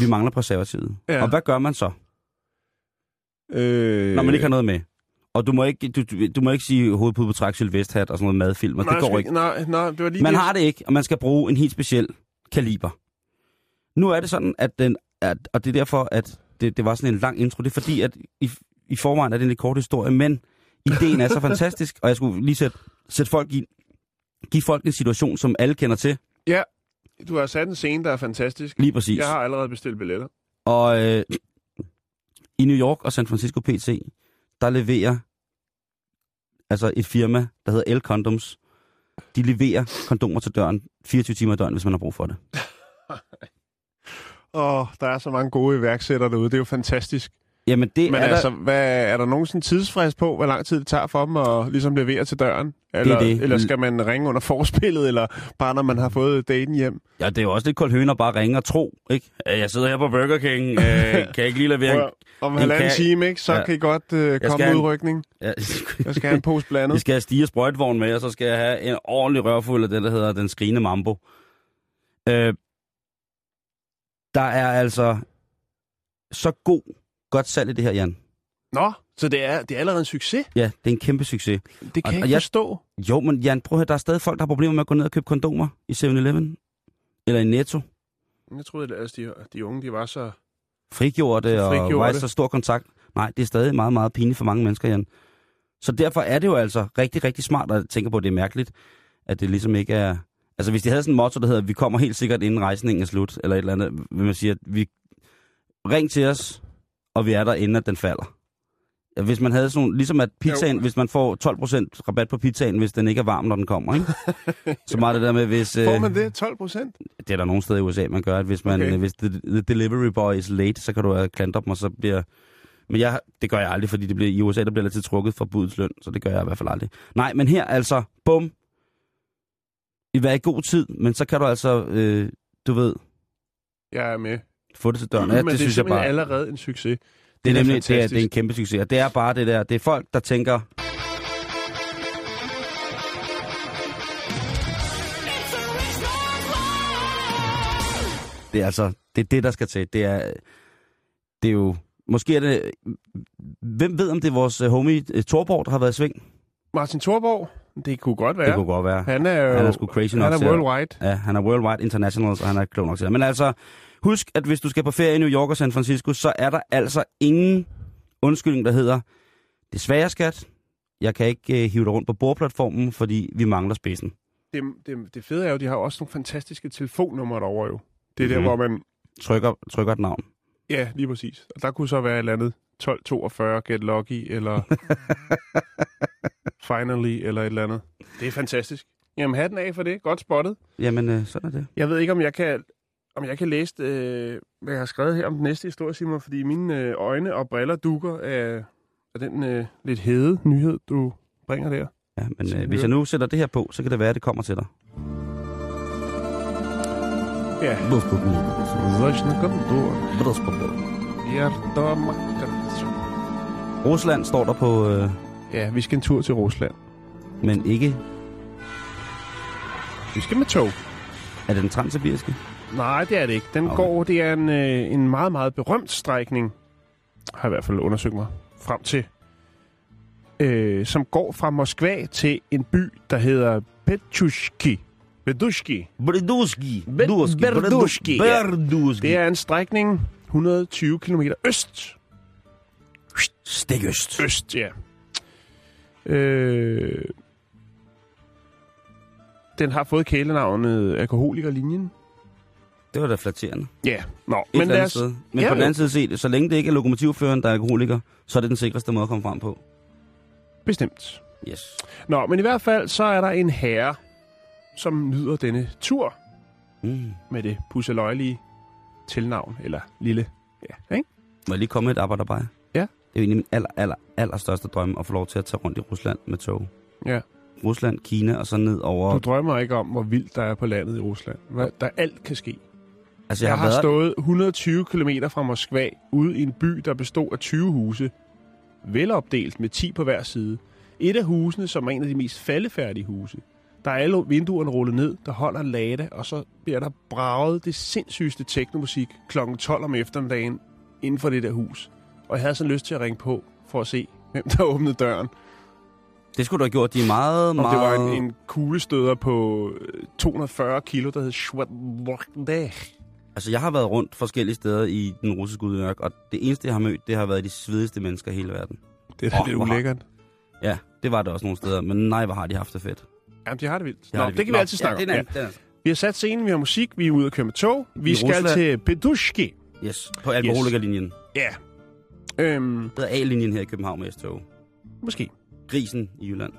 D: vi mangler preservativet.
E: Ja.
D: Og hvad gør man så,
E: øh,
D: når man ikke har noget med? Og du må ikke, du, du, må ikke sige hovedpude på træk, sylvesthhat og sådan noget madfilm, og
E: nej,
D: det går
E: skal-
D: ikke.
E: Nej, nej, det var lige
D: Man
E: det.
D: har det ikke, og man skal bruge en helt speciel kaliber. Nu er det sådan, at den, at, og det er derfor, at det, det var sådan en lang intro, det er fordi, at i, i forvejen er det en lidt kort historie, men ideen er så [LAUGHS] fantastisk, og jeg skulle lige sætte, sætte folk i, give folk en situation, som alle kender til,
E: Ja, du har sat en scene, der er fantastisk.
D: lige præcis.
E: Jeg har allerede bestilt billetter.
D: Og øh, i New York og San Francisco PT, der leverer altså et firma, der hedder L Condoms, de leverer kondomer til døren 24 timer i døgnet, hvis man har brug for det. [LAUGHS]
E: Åh, der er så mange gode iværksættere derude. Det er jo fantastisk.
D: Jamen det
E: Men
D: er
E: altså,
D: der,
E: hvad, er der nogen sådan tidsfrist på, hvor lang tid det tager for dem at ligesom levere til døren? Eller,
D: det.
E: eller skal man ringe under forspillet, eller bare når man har fået daten hjem?
D: Ja, det er jo også lidt koldt høn at bare ringe og tro, ikke? Øh, Jeg sidder her på Burger King, øh, [LAUGHS] kan jeg ikke lige levere en...
E: Om
D: en
E: halvanden
D: kan-
E: time, ikke, så
D: Ja.
E: kan I godt
D: skal
E: komme
D: en-
E: udrykning.
D: Ja,
E: Jeg skal have en pose [LAUGHS]
D: vi
E: blandet.
D: skal have stige sprøjtvogn med, og så skal jeg have en ordentlig rørfuld af det, der hedder den skrigende mambo. Øh, der er altså så god, godt salg i det her, Jan.
E: Nå, så det er, det er allerede en succes?
D: Ja, det er en kæmpe succes.
E: Det kan
D: Og-
E: jeg
D: og
E: ikke
D: jeg-
E: forstå.
D: Jo, men Jan, prøv at høre, der er stadig folk, der har problemer med at gå ned og købe kondomer i 7-Eleven. Eller i Netto.
E: Jeg troede, at altså, de, de unge de var så...
D: Frigjorte og
E: Frigjorte.
D: var i så stor kontakt. Nej, det er stadig meget, meget pinligt for mange mennesker, Jan. Så derfor er det jo altså rigtig, rigtig smart, at tænke på, at det er mærkeligt, at det ligesom ikke er... Altså, hvis de havde sådan en motto, der hedder, vi kommer helt sikkert inden rejsningen er slut, eller et eller andet, vil man sige, at vi... Ring til os, og vi er der, inden at den falder. Hvis man havde sådan, ligesom at pizzaen,
E: Jo.
D: hvis man får 12% rabat på pizzaen, hvis den ikke er varm, når den kommer, ikke? [LAUGHS] Så meget det der med, hvis...
E: Får
D: øh,
E: man det? 12 procent?
D: det er der nogle steder i USA, man gør, at hvis, man,
E: Okay.
D: hvis the, the delivery boy is late, så kan du uh, klandre dem, og så bliver... Men jeg, det gør jeg aldrig, fordi det bliver, i USA der bliver altid trukket fra budets løn, så det gør jeg i hvert fald aldrig. Nej, men her altså, bum, i hver i god tid, men så kan du altså, øh, du ved,
E: Jeg er med.
D: Få det til døren.
E: Ja, men
D: det,
E: det er
D: synes jeg bare,
E: allerede en succes.
D: det er
E: da
D: nemlig, det er, det er en kæmpe succes. Og det er bare det der, det er folk, der tænker, det er altså, det er det, der skal til. Det er, det er jo, måske er det, hvem ved, om det er vores øh, homie øh, Torborg, der har været i sving?
E: Martin Thorborg, det kunne godt være.
D: Det kunne godt være.
E: Han er jo...
D: Han er sgu crazy nok
E: Han er worldwide.
D: Ja, han er worldwide international, så han er klog nok til det. Men altså, husk, at hvis du skal på ferie i New York og San Francisco, så er der altså ingen undskyldning, der hedder, desværre skat, jeg kan ikke øh, hive dig rundt på bordplatformen, fordi vi mangler spidsen.
E: Det, det, det fede er jo, de har også nogle fantastiske telefonnumre derovre jo. Det er der,
D: Mhm.
E: hvor man...
D: Trykker, trykker et navn.
E: Ja, lige præcis. Og der kunne så være et eller andet 1242, Get Lucky, eller [LAUGHS] Finally, eller et eller andet. Det er fantastisk. Jamen, hatten af for det. Godt spottet.
D: Jamen, øh, sådan er det.
E: Jeg ved ikke, om jeg kan, om jeg kan læse, øh, hvad jeg har skrevet her om den næste historie, Simon, fordi mine øh, øjne og briller dukker af, af den øh, lidt hede nyhed, du bringer der.
D: Ja, men øh, hvis jeg nu sætter det her på, så kan det være, at det kommer til dig.
E: Ja.
D: Rusland står der på, øh,
E: Ja, vi skal en tur til Rusland.
D: men ikke...
E: Vi skal med tog.
D: Er det den transsibiriske?
E: Nej, det er det ikke. Den
D: Okay.
E: går, det er en, øh, en meget, meget berømt strækning, har jeg i hvert fald undersøgt mig frem til, øh, som går fra Moskva til en by, der hedder Betushki. Betushki.
D: Berduski.
E: Be- Berduski, ja.
D: Berduski.
E: Det er en strækning 120 km øst.
D: stikøst.
E: Øst, ja. Øh, den har fået kælenavnet Alkoholikerlinjen.
D: Det var da flatterende.
E: Ja, nå.
D: Et
E: Men lad os,
D: sted. Men
E: Ja,
D: på den anden side set, så længe det ikke er lokomotivføreren, der er alkoholiker, så er det den sikreste måde at komme frem på.
E: bestemt.
D: Yes.
E: Nå, men i hvert fald, så er der en herre, som nyder denne tur
D: Mm.
E: med det pusseløjelige tilnavn, eller lille, ja, ikke?
D: Må jeg lige komme med et arbejderbej?
E: Ja.
D: Det er jo egentlig min aller, aller, aller største drøm at få lov til at tage rundt i Rusland med tog.
E: Ja.
D: Rusland, Kina og så ned over...
E: Du drømmer ikke om, hvor vildt der er på landet i Rusland. Der alt kan ske.
D: Altså,
E: Jeg,
D: jeg,
E: jeg har
D: været...
E: stået 120 km fra Moskva ude i en by, der bestod af 20 huse. Velopdelt med 10 på hver side. Et af husene, som er en af de mest faldefærdige huse. Der er alle vinduerne rullet ned, der holder lade, og så bliver der braget det sindssygeste teknomusik kl. 12 om eftermiddagen inden for det der hus. Og jeg havde sådan lyst til at ringe på for at se, hvem der åbnede døren.
D: Det skulle du have gjort. De er meget,
E: Om
D: meget...
E: det var en, en kuglestøder på øh, 240 kilo, der hed Schwadlokdag.
D: Altså, jeg har været rundt forskellige steder i den russiske udmærk, og det eneste, jeg har mødt, det har været de svedigste mennesker i hele verden.
E: Det er da
D: Åh,
E: lidt
D: har-
E: ulækkert.
D: Ja, det var det også nogle steder, men nej, hvor har de haft det fedt.
E: Jamen, de har det vildt.
D: De
E: Nå,
D: har
E: det,
D: vildt.
E: kan vi altid snakke
D: ja,
E: om.
D: det er
E: Ja.
D: en anden- den
E: Vi har sat scenen, vi har musik, vi er ude at køre med tog. Vi
D: I
E: skal
D: Rusland.
E: til Pedushki.
D: er- Yes, på alkoholikerlinjen.
E: Ja. Øhm,
D: Det hedder A-linjen her i København med S-tog.
E: måske.
D: Grisen i Jylland.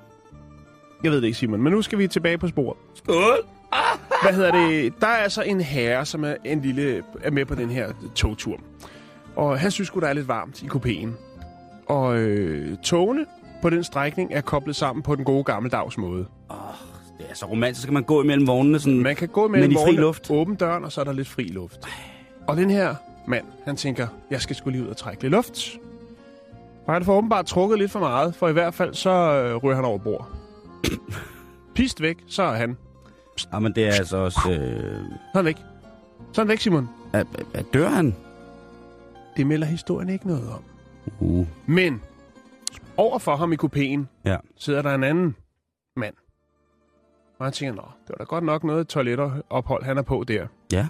E: Jeg ved det ikke, Simon. Men nu skal vi tilbage på sporet.
D: Skål!
E: Hvad hedder det? Der er altså en herre, som er, en lille, er med på den her togtur. Og han synes sgu, der er lidt varmt i kupéen. Og øh, togene på den strækning er koblet sammen på den gode gammeldags måde.
D: Det er så romantisk, så kan man gå imellem vognene sådan...
E: Man kan gå mellem
D: Men i fri
E: vognene,
D: luft.
E: åbne døren, og så er der lidt fri luft. Og den her mand, han tænker, jeg skal skulle lige ud og trække lidt luft. Og han får åbenbart trukket lidt for meget, for i hvert fald så øh, ryger han over bord. [COUGHS] Pist væk, så er han.
D: Ja, men det er altså også... Øh...
E: Så han væk. Så han væk, Simon.
D: Er, er, dør han?
E: Det melder historien ikke noget om.
D: Uh.
E: Men over for ham i kupéen
D: Ja.
E: sidder der en anden mand. Og han tænker, nå, det var da godt nok noget toiletophold, han er på der.
D: Ja.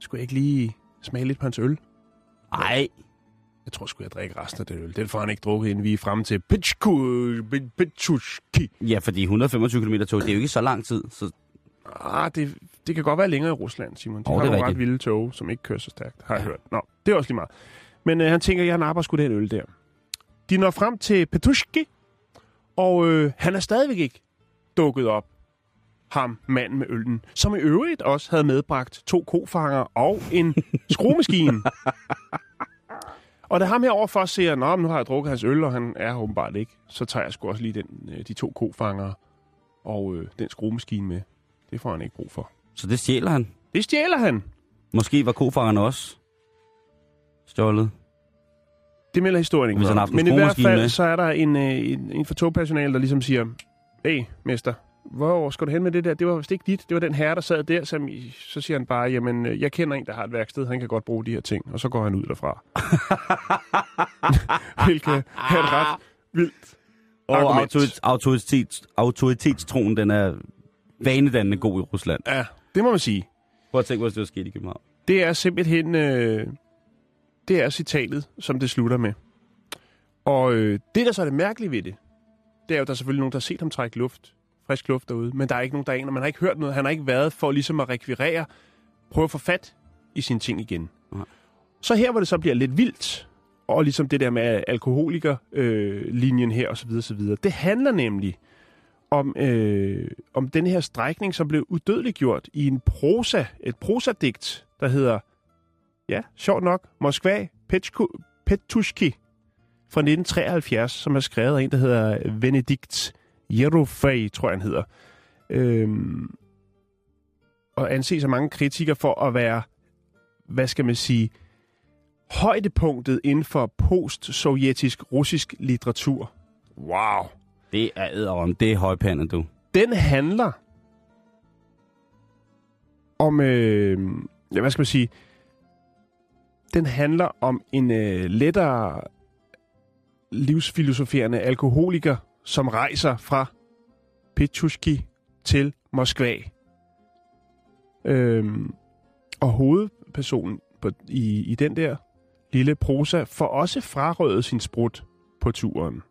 E: Skulle jeg ikke lige smage lidt på hans øl?
D: Ej.
E: Jeg tror sgu, jeg drikker resten af det øl. Den får han ikke drukket, inden vi er fremme til Pitchushki.
D: Ja, fordi 125 km tog, det er jo ikke så lang tid. Så
E: Ah, det, det kan godt være længere i Rusland, Simon. De
D: Åh,
E: har
D: det er
E: nogle ret vilde tog, som ikke kører så stærkt, har jeg hørt. Nå, det er også lige meget. Men øh, han tænker, jeg napper sgu den øl der. De når frem til Petushki, og øh, han er stadigvæk ikke dukket op. Ham, manden med øllen, som i øvrigt også havde medbragt to kofanger og en skruemaskine. [LAUGHS] og da ham her overfor siger, Nå, men nu har jeg drukket hans øl, og han er åbenbart ikke, så tager jeg sgu også lige den, øh, de to kofanger og øh, den skruemaskine med. Det får han ikke brug for.
D: Så det stjæler han.
E: Det stjæler han.
D: Måske var kofangerne også stjålet.
E: Det melder historien ikke
D: Hvis han har haft en
E: Men i hvert fald,
D: med.
E: så er der en, øh, en, en for togpersonale, der ligesom siger, Hey, mester, hvor skal du hen med det der? Det var vist ikke dit. Det var den herre, der sad der. Som, i- så siger han bare, jamen, øh, jeg kender en, der har et værksted. Han kan godt bruge de her ting. Og så går han ud derfra. [LAUGHS] Hvilket er et ret vildt
D: Og autoritet, autoritet, autoritetstroen, den er vanedannende god i Rusland.
E: Ja, det må man sige.
D: Prøv at tænke, hvis det var sket i København.
E: Det er simpelthen... Øh, det er citatet, som det slutter med. Og øh, det, der så er det mærkelige ved det, det er jo, at der er selvfølgelig nogen, der har set ham trække luft, frisk luft derude, men der er ikke nogen, der aner. Man har ikke hørt noget. Han har ikke været for ligesom at rekvirere, prøve at få fat i sine ting igen.
D: Nej.
E: Så her, hvor det så bliver lidt vildt, og ligesom det der med alkoholikerlinjen øh, linjen her osv., osv., det handler nemlig om, øh, om den her strækning, som blev udødeliggjort i en prosa, et prosadigt, der hedder, ja, sjovt nok, Moskva Petchku- Petushki fra 1973, som er skrevet af en, der hedder Benedikt Jerofej, tror jeg, han hedder. Øhm, og anses af mange kritikere for at være, hvad skal man sige, højdepunktet inden for post-sovjetisk russisk litteratur. Wow.
D: Det er æderom. Det er højpandet, du.
E: Den handler om, øh, ja, hvad skal man sige, den handler om en øh, lettere livsfilosoferende alkoholiker, som rejser fra Petushki til Moskva. Øhm, og hovedpersonen på, i, i den der lille prosa får også frarøvet sin sprut på turen.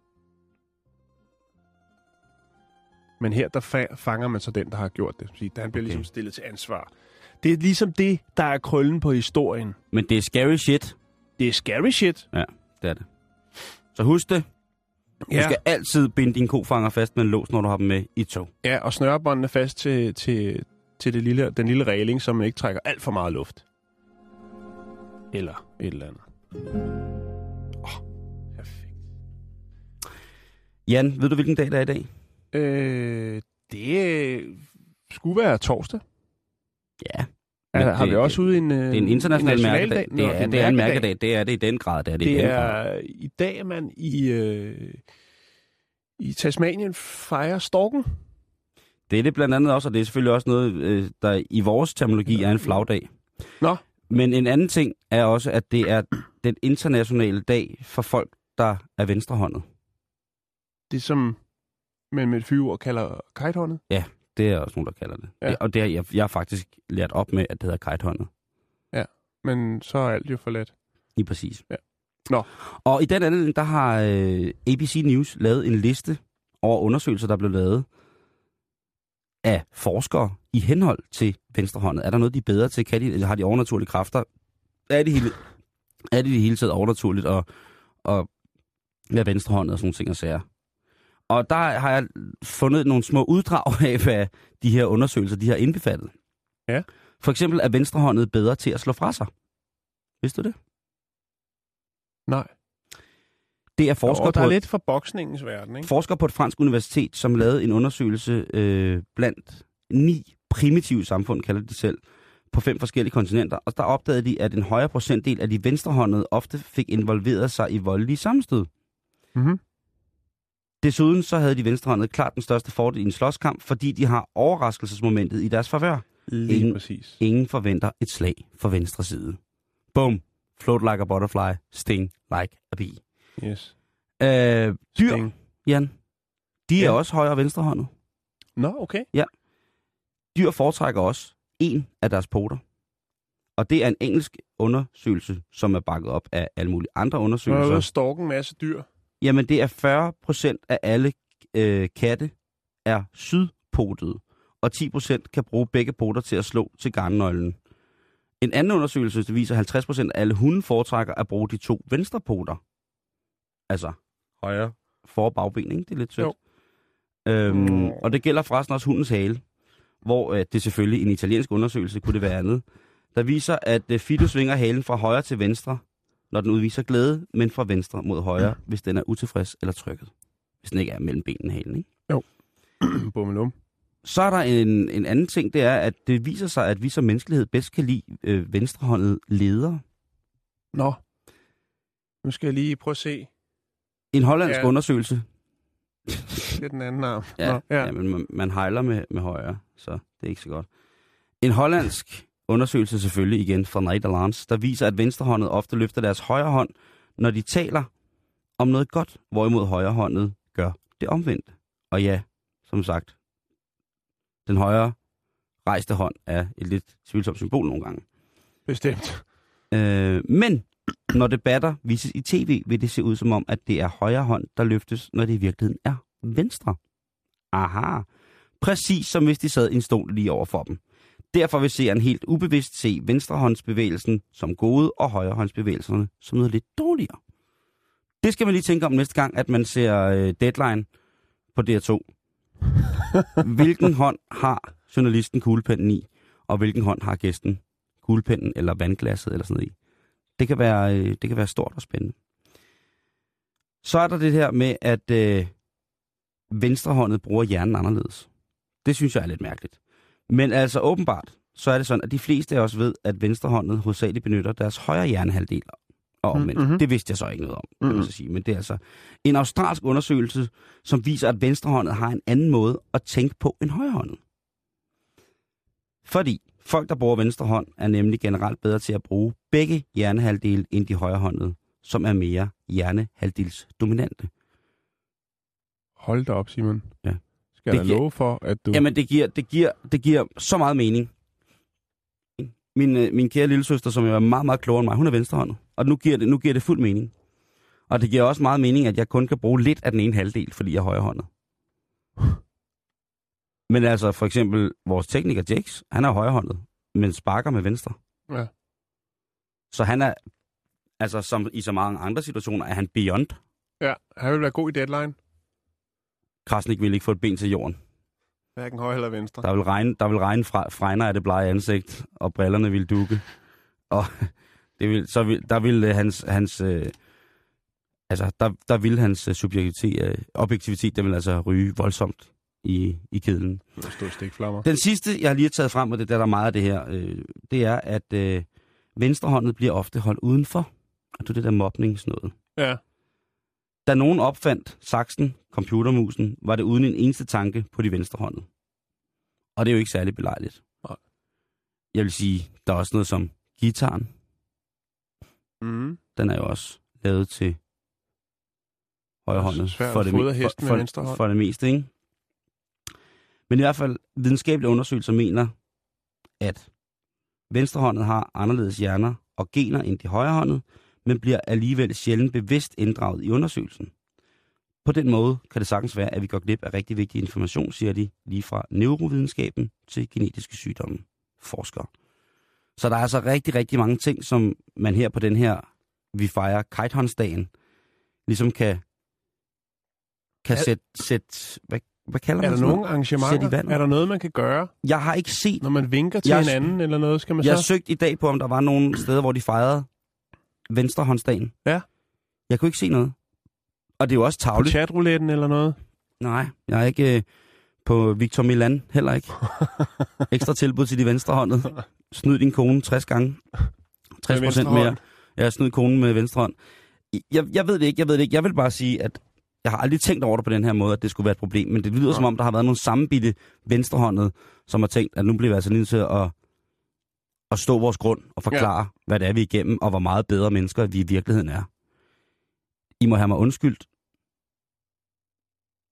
E: Men her der fa- fanger man så den, der har gjort det. Så Han bliver
D: Okay.
E: ligesom stillet til ansvar. Det er ligesom det, der er krøllen på historien.
D: Men det er scary shit.
E: Det er scary shit.
D: Ja, det er det. Så husk det. Du skal altid binde dine kofanger fast med en lås, når du har dem med i tog.
E: ja og snørebåndene fast til, til, til det lille, den lille regling, så man ikke trækker alt for meget luft. Eller et eller andet. Oh, perfekt.
D: Jan, ved du, hvilken dag det er i dag?
E: Øh, det skulle være torsdag.
D: Ja.
E: Altså,
D: Men
E: har
D: det-
E: vi også ude i en øh,
D: Det er en international mærkedag.
E: Nå,
D: Det er, det er en mærkedag. Det er det i den grad. Det er det, i
E: Det
D: den grad.
E: er i dag, man i, øh, i Tasmanien fejrer storken.
D: Det er det blandt andet også, og det er selvfølgelig også noget, øh, der i vores terminologi er en flagdag.
E: Nå.
D: Men en anden ting er også, at det er den internationale dag for folk, der er venstrehåndet.
E: Det som man med et fyreord kalder kitehåndet.
D: Det er også nogen, der kalder det.
E: Ja.
D: Ja. Og det har jeg, jeg har faktisk lært op med, at det hedder kitehåndet.
E: Men så er alt jo forladt.
D: Lige præcis.
E: Ja. Nå.
D: Og i den anledning, der har øh, ABC News lavet en liste over undersøgelser, der blev lavet af forskere i henhold til venstrehåndet. Er der noget, de er bedre til? Kan de, eller har de overnaturlige kræfter? Er det, hele, er det det hele taget overnaturligt at, at være venstrehåndet og sådan nogle ting og sager? Og der har jeg fundet nogle små uddrag [LAUGHS] af, hvad de her undersøgelser de har indbefattet.
E: Ja.
D: For eksempel er venstrehåndet bedre til at slå fra sig. Vidste du det?
E: Nej.
D: Det er forskere
E: Og der
D: på,
E: er lidt for boksningens verden, ikke?
D: forskere på et fransk universitet, som lavede en undersøgelse øh, blandt ni primitive samfund, kalder de selv, på fem forskellige kontinenter. Og der opdagede de, at en højere procentdel af de venstrehåndede ofte fik involveret sig i voldelige sammenstød.
E: Mm-hmm.
D: Desuden så havde de venstrehåndede klart den største fordel i en slåskamp, fordi de har overraskelsesmomentet i deres favør.
E: Lige
D: Ingen-
E: præcis.
D: Ingen forventer et slag fra venstre side. Boom. Float like a butterfly. Sting like a bee.
E: Yes.
D: Øh, dyr,
E: Sting.
D: Jan, de er
E: Ja.
D: også højre og venstrehåndet.
E: Nå, okay.
D: Dyr foretrækker også en af deres poter. Og det er en engelsk undersøgelse, som er bakket op af alle mulige andre
E: er
D: undersøgelser.
E: ude at stalke en masse dyr.
D: Jamen, det er 40 procent af alle øh, katte er sydpotede, og 10 procent kan bruge begge poter til at slå til garnnøglen. En anden undersøgelse der viser, at 50 procent af alle hunde foretrækker at bruge de to venstre poter. Altså højre for- og bagben, ikke? Det er lidt sødt.
E: Jo.
D: Øhm,
E: Mm.
D: og det gælder forresten også hundens hale, hvor øh, det selvfølgelig i en italiensk undersøgelse kunne det være andet, der viser, at øh, Fido svinger halen fra højre til venstre, når den udviser glæde, men fra venstre mod højre, hvis den er utilfreds eller trykket. Hvis den ikke er mellem benene halen, ikke? [CLEARS THROAT]
E: Bummelum.
D: Så er der en, en anden ting, det er, at det viser sig, at vi som menneskelighed bedst kan lide øh, venstrehåndede ledere.
E: Nå. Nu skal jeg lige prøve at se.
D: En hollandsk
E: Ja.
D: ja. undersøgelse.
E: Det er den anden arm.
D: Ja,
E: Nå,
D: ja. ja men man, man hejler med, med højre, så det er ikke så godt. En hollandsk undersøgelse selvfølgelig igen fra Nederlands, der viser, at venstrehåndet ofte løfter deres højre hånd, når de taler om noget godt, hvorimod højrehåndet gør det omvendte. Og ja, som sagt, den højre rejste hånd er et lidt tvivlsomt symbol nogle gange.
E: Bestemt.
D: Øh, men når debatter vises i tv, vil det se ud som om, at det er højre hånd, der løftes, når det i virkeligheden er venstre. Aha. Præcis som hvis de sad i en stol lige over for dem. Derfor vil seeren helt ubevidst se venstrehåndsbevægelsen som gode, og højrehåndsbevægelserne som noget lidt dårligere. Det skal man lige tænke om næste gang, at man ser øh, Deadline på DR2. [LAUGHS] Hvilken hånd har journalisten kuglepennen i, og hvilken hånd har gæsten kuglepennen eller vandglasset eller sådan noget i. Det kan være, øh, det kan være stort og spændende. Så er der det her med, at øh, venstrehåndet bruger hjernen anderledes. Det synes jeg er lidt mærkeligt. Men altså åbenbart, så er det sådan, at de fleste af os ved, at venstrehåndet hovedsageligt benytter deres højre hjernehalvdel. Og omvendt.
E: Mhm.
D: Mm-hmm. Det vidste jeg så ikke noget om, kan man
E: Mhm.
D: så sige. Men det er altså en australsk undersøgelse, som viser, at venstrehåndet har en anden måde at tænke på end højrehåndet. Fordi folk, der bruger venstre hånd, er nemlig generelt bedre til at bruge begge hjernehalvdele end de højrehåndede, som er mere hjernehalvdelsdominante.
E: Hold da op, Simon.
D: Ja.
E: Skal
D: Det
E: jeg
D: giver-
E: love for, at du...
D: Jamen, det giver, det, giver, det giver så meget mening. Min, øh, min kære lille søster, som jo er meget, meget klogere end mig, hun er venstrehåndet. Og nu giver, det, nu giver det fuld mening. Og det giver også meget mening, at jeg kun kan bruge lidt af den ene halvdel, fordi jeg er højrehåndet. Men altså, for eksempel, vores tekniker Jax, han er højrehåndet, men sparker med venstre.
E: Ja.
D: Så han er, altså som i så mange andre situationer, er han beyond.
E: Ja, han vil være god i deadline.
D: Krasnik vil ikke få et ben til jorden.
E: Hverken højre eller venstre.
D: Der vil regne, der vil regne fra, fregner af det blege ansigt, og brillerne vil dukke. Og [LAUGHS] det vil, så vil, der vil øh, hans, hans, øh, altså, der, der ville hans øh, subjektivitet, øh, objektivitet, den vil altså ryge voldsomt i, i kedlen.
E: Der stikflammer.
D: Den sidste, jeg lige har taget frem, og det der er der meget af det her, øh, det er, at øh, venstrehåndet bliver ofte holdt udenfor. Og det er det der mobning sådan noget.
E: Ja.
D: Da nogen opfandt saksen, computermusen, var det uden en eneste tanke på de venstrehåndede. Og det er jo ikke særlig belejligt. Jeg vil sige, der er også noget som gitaren.
E: Mm.
D: Den er jo også lavet til højrehåndet. for det, me- for, for,
E: venstre hånd.
D: For det meste, ikke? Men i hvert fald, videnskabelige undersøgelser mener, at venstrehåndet har anderledes hjerner og gener end de højrehåndede, men bliver alligevel sjældent bevidst inddraget i undersøgelsen. På den måde kan det sagtens være, at vi går glip af rigtig vigtig information, siger de, lige fra neurovidenskaben til genetiske sygdomme forskere. Så der er altså rigtig, rigtig mange ting, som man her på den her, vi fejrer kitehåndsdagen, ligesom kan, kan
E: Er-
D: sætte, sætte hvad, hvad kalder
E: Er
D: man
E: der
D: sådan
E: nogle arrangementer? Er der noget, man kan gøre,
D: Jeg har ikke set
E: når man vinker til
D: Jeg-
E: hinanden eller noget? Skal man
D: Jeg har
E: så...
D: søgt i dag på, om der var nogle steder, hvor de fejrede venstrehåndsdagen.
E: Ja.
D: Jeg kunne ikke se noget. Og det er jo også
E: På
D: tavligt.
E: chatrouletten eller noget?
D: Nej, jeg er ikke øh, på Victor Milan, heller ikke. [LAUGHS] Ekstra tilbud til de venstrehåndede. Snyd din kone 60 gange. 60
E: Med
D: procent mere. Jeg snyd konen med venstre hånd. Jeg, jeg ved det ikke, jeg ved det ikke. Jeg vil bare sige, at jeg har aldrig tænkt over det på den her måde, at det skulle være et problem. Men det lyder som om, der har været nogle sammenbitte venstrehåndede, som har tænkt, at nu bliver vi altså nødt til at, at stå vores grund og forklare, ja. hvad det er, vi er igennem, og hvor meget bedre mennesker vi i virkeligheden er. I må have mig undskyldt.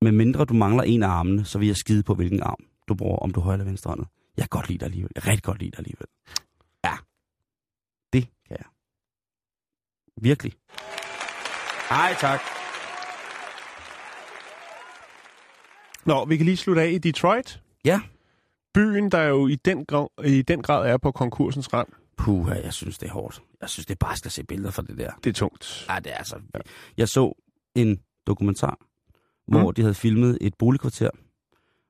D: Men mindre du mangler en af armene, så vil jeg skide på, hvilken arm du bruger, om du er højre eller venstre håndet. Jeg kan godt lide dig alligevel. Jeg kan rigtig godt lide dig alligevel. Ja. Det kan jeg. Virkelig. Ej, tak.
E: Nå, vi kan lige slutte af i Detroit.
D: Ja.
E: Byen, der jo i den, grad, i den grad er på konkursens rand.
D: Puha, jeg synes, det er hårdt. Jeg synes, det er bare skal se billeder fra det der.
E: Det er tungt.
D: Ja, det er altså... Jeg så en dokumentar, hvor
E: Mm.
D: de havde filmet et boligkvarter,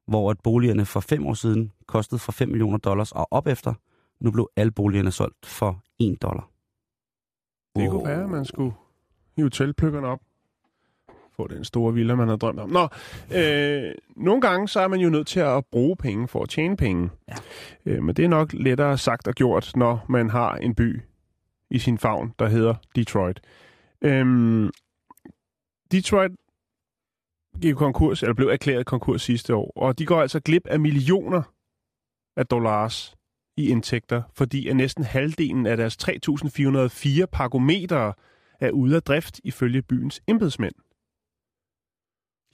D: hvor at boligerne for fem år siden kostede for 5 millioner dollars, og op efter, nu blev alle boligerne solgt for 1 dollar.
E: Det kunne være, at man skulle hive teltpløkkerne op. Få den store villa, man har drømt om. Nå, øh, nogle gange så er man jo nødt til at bruge penge for at tjene penge.
D: Ja.
E: Øh, men det er nok lettere sagt og gjort, når man har en by i sin favn, der hedder Detroit. Øhm, Detroit gik konkurs, eller blev erklæret konkurs sidste år, og de går altså glip af millioner af dollars i indtægter, fordi at næsten halvdelen af deres 3.404 parkometer er ude af drift ifølge byens embedsmænd.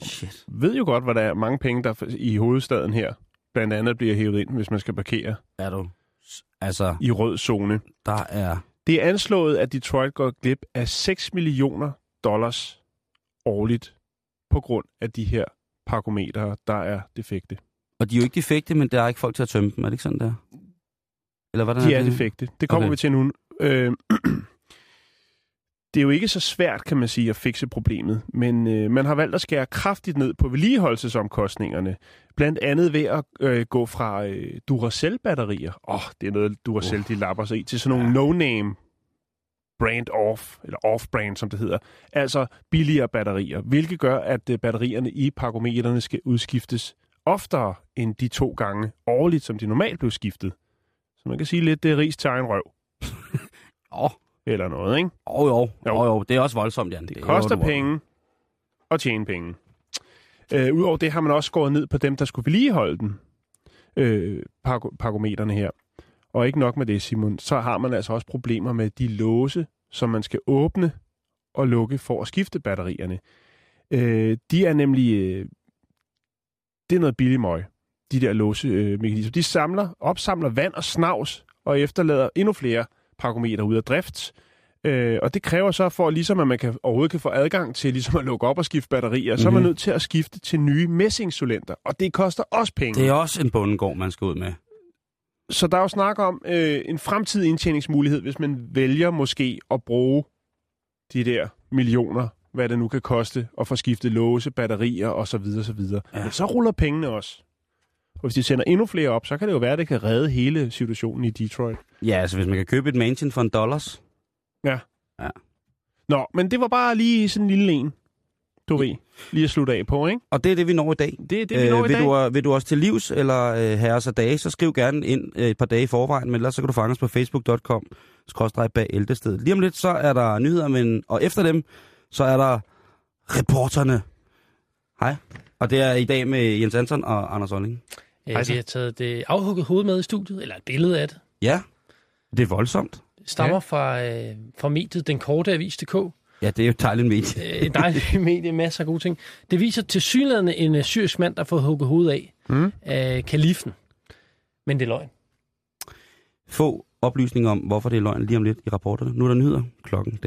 D: Shit.
E: Ved jo godt, hvad der er mange penge, der i hovedstaden her blandt andet bliver hævet ind, hvis man skal parkere
D: Er du... Altså,
E: i rød zone.
D: der er...
E: Det er anslået, at Detroit går glip af 6 millioner dollars årligt på grund af de her parkometer, der er defekte.
D: Og de er jo ikke defekte, men der er ikke folk til at tømme dem. Er det ikke sådan, der? Eller hvordan
E: De er
D: det?
E: defekte. Det kommer
D: Okay.
E: vi til nu. Øh, [CLEARS THROAT] det er jo ikke så svært, kan man sige, at fikse problemet, men øh, man har valgt at skære kraftigt ned på vedligeholdelsesomkostningerne. Blandt andet ved at øh, gå fra øh, Duracell-batterier, åh, oh, det er noget Duracell, de lapper sig i, til sådan nogle no-name brand off, eller off-brand, som det hedder. Altså billigere batterier, hvilket gør, at øh, batterierne i parkometerne skal udskiftes oftere end de to gange årligt, som de normalt blev skiftet. Så man kan sige lidt, det er ris til egen røv. [LAUGHS]
D: Åh,
E: Eller noget, ikke?
D: oh, jo.
E: Jo.
D: Oh, jo. Det er også voldsomt, Jan.
E: Det koster penge at tjene penge. Øh, Udover det har man også skåret ned på dem, der skulle vedligeholde den. Øh, parko- parkometerne her. Og ikke nok med det, Simon, så har man altså også problemer med de låse, som man skal åbne og lukke for at skifte batterierne. Øh, de er nemlig... Øh, det er noget billig møg, de der låsemekanismer. De samler, opsamler vand og snavs og efterlader endnu flere parkometer ud af drift. Øh, og det kræver så for, ligesom at man kan, overhovedet kan få adgang til ligesom at lukke op og skifte batterier, mm-hmm. så er man
D: Mhm.
E: nødt til at skifte til nye messingsolenter. Og det koster også penge.
D: Det er også en bundegård, man skal ud med.
E: Så der er jo snak om øh, en fremtidig indtjeningsmulighed, hvis man vælger måske at bruge de der millioner, hvad det nu kan koste, at få skiftet låse, batterier osv. osv. Ja. Men så ruller pengene også. Og hvis de sender endnu flere op, så kan det jo være, at det kan redde hele situationen i Detroit.
D: Ja, altså hvis man kan købe et mansion for en dollars.
E: Nå, men det var bare lige sådan en lille en, du ved, lige at slutte af på, ikke?
D: Og det er det, vi når i dag.
E: Det er det, vi når i
D: vil,
E: dag.
D: du, vil du også til livs, eller øh, herres af dage, så skriv gerne ind øh, et par dage i forvejen, men ellers så kan du fange os på facebook.com skrådstræk bag Ældested. Lige om lidt, så er der nyheder, men, og efter dem, så er der reporterne. Hej. Og det er i dag med Jens Anton og Anders Olling.
H: Øh,
E: Hej så.
H: vi har taget det afhugget hoved med i studiet, eller et billede af det.
D: Ja, det er voldsomt.
H: Stammer
E: Ja.
H: fra, øh, fra mediet Den Korte Avis.dk.
D: Ja, det er jo et dejligt medie.
H: Øh, Et dejligt [LAUGHS] medie, masser af gode ting. Det viser til synligheden en øh, syrisk mand, der får hugget hovedet af
E: Mm.
H: af kalifen. Men det er løgn.
D: Få oplysninger om, hvorfor det er løgn lige om lidt i rapporterne. Nu er der nyheder. Klokken den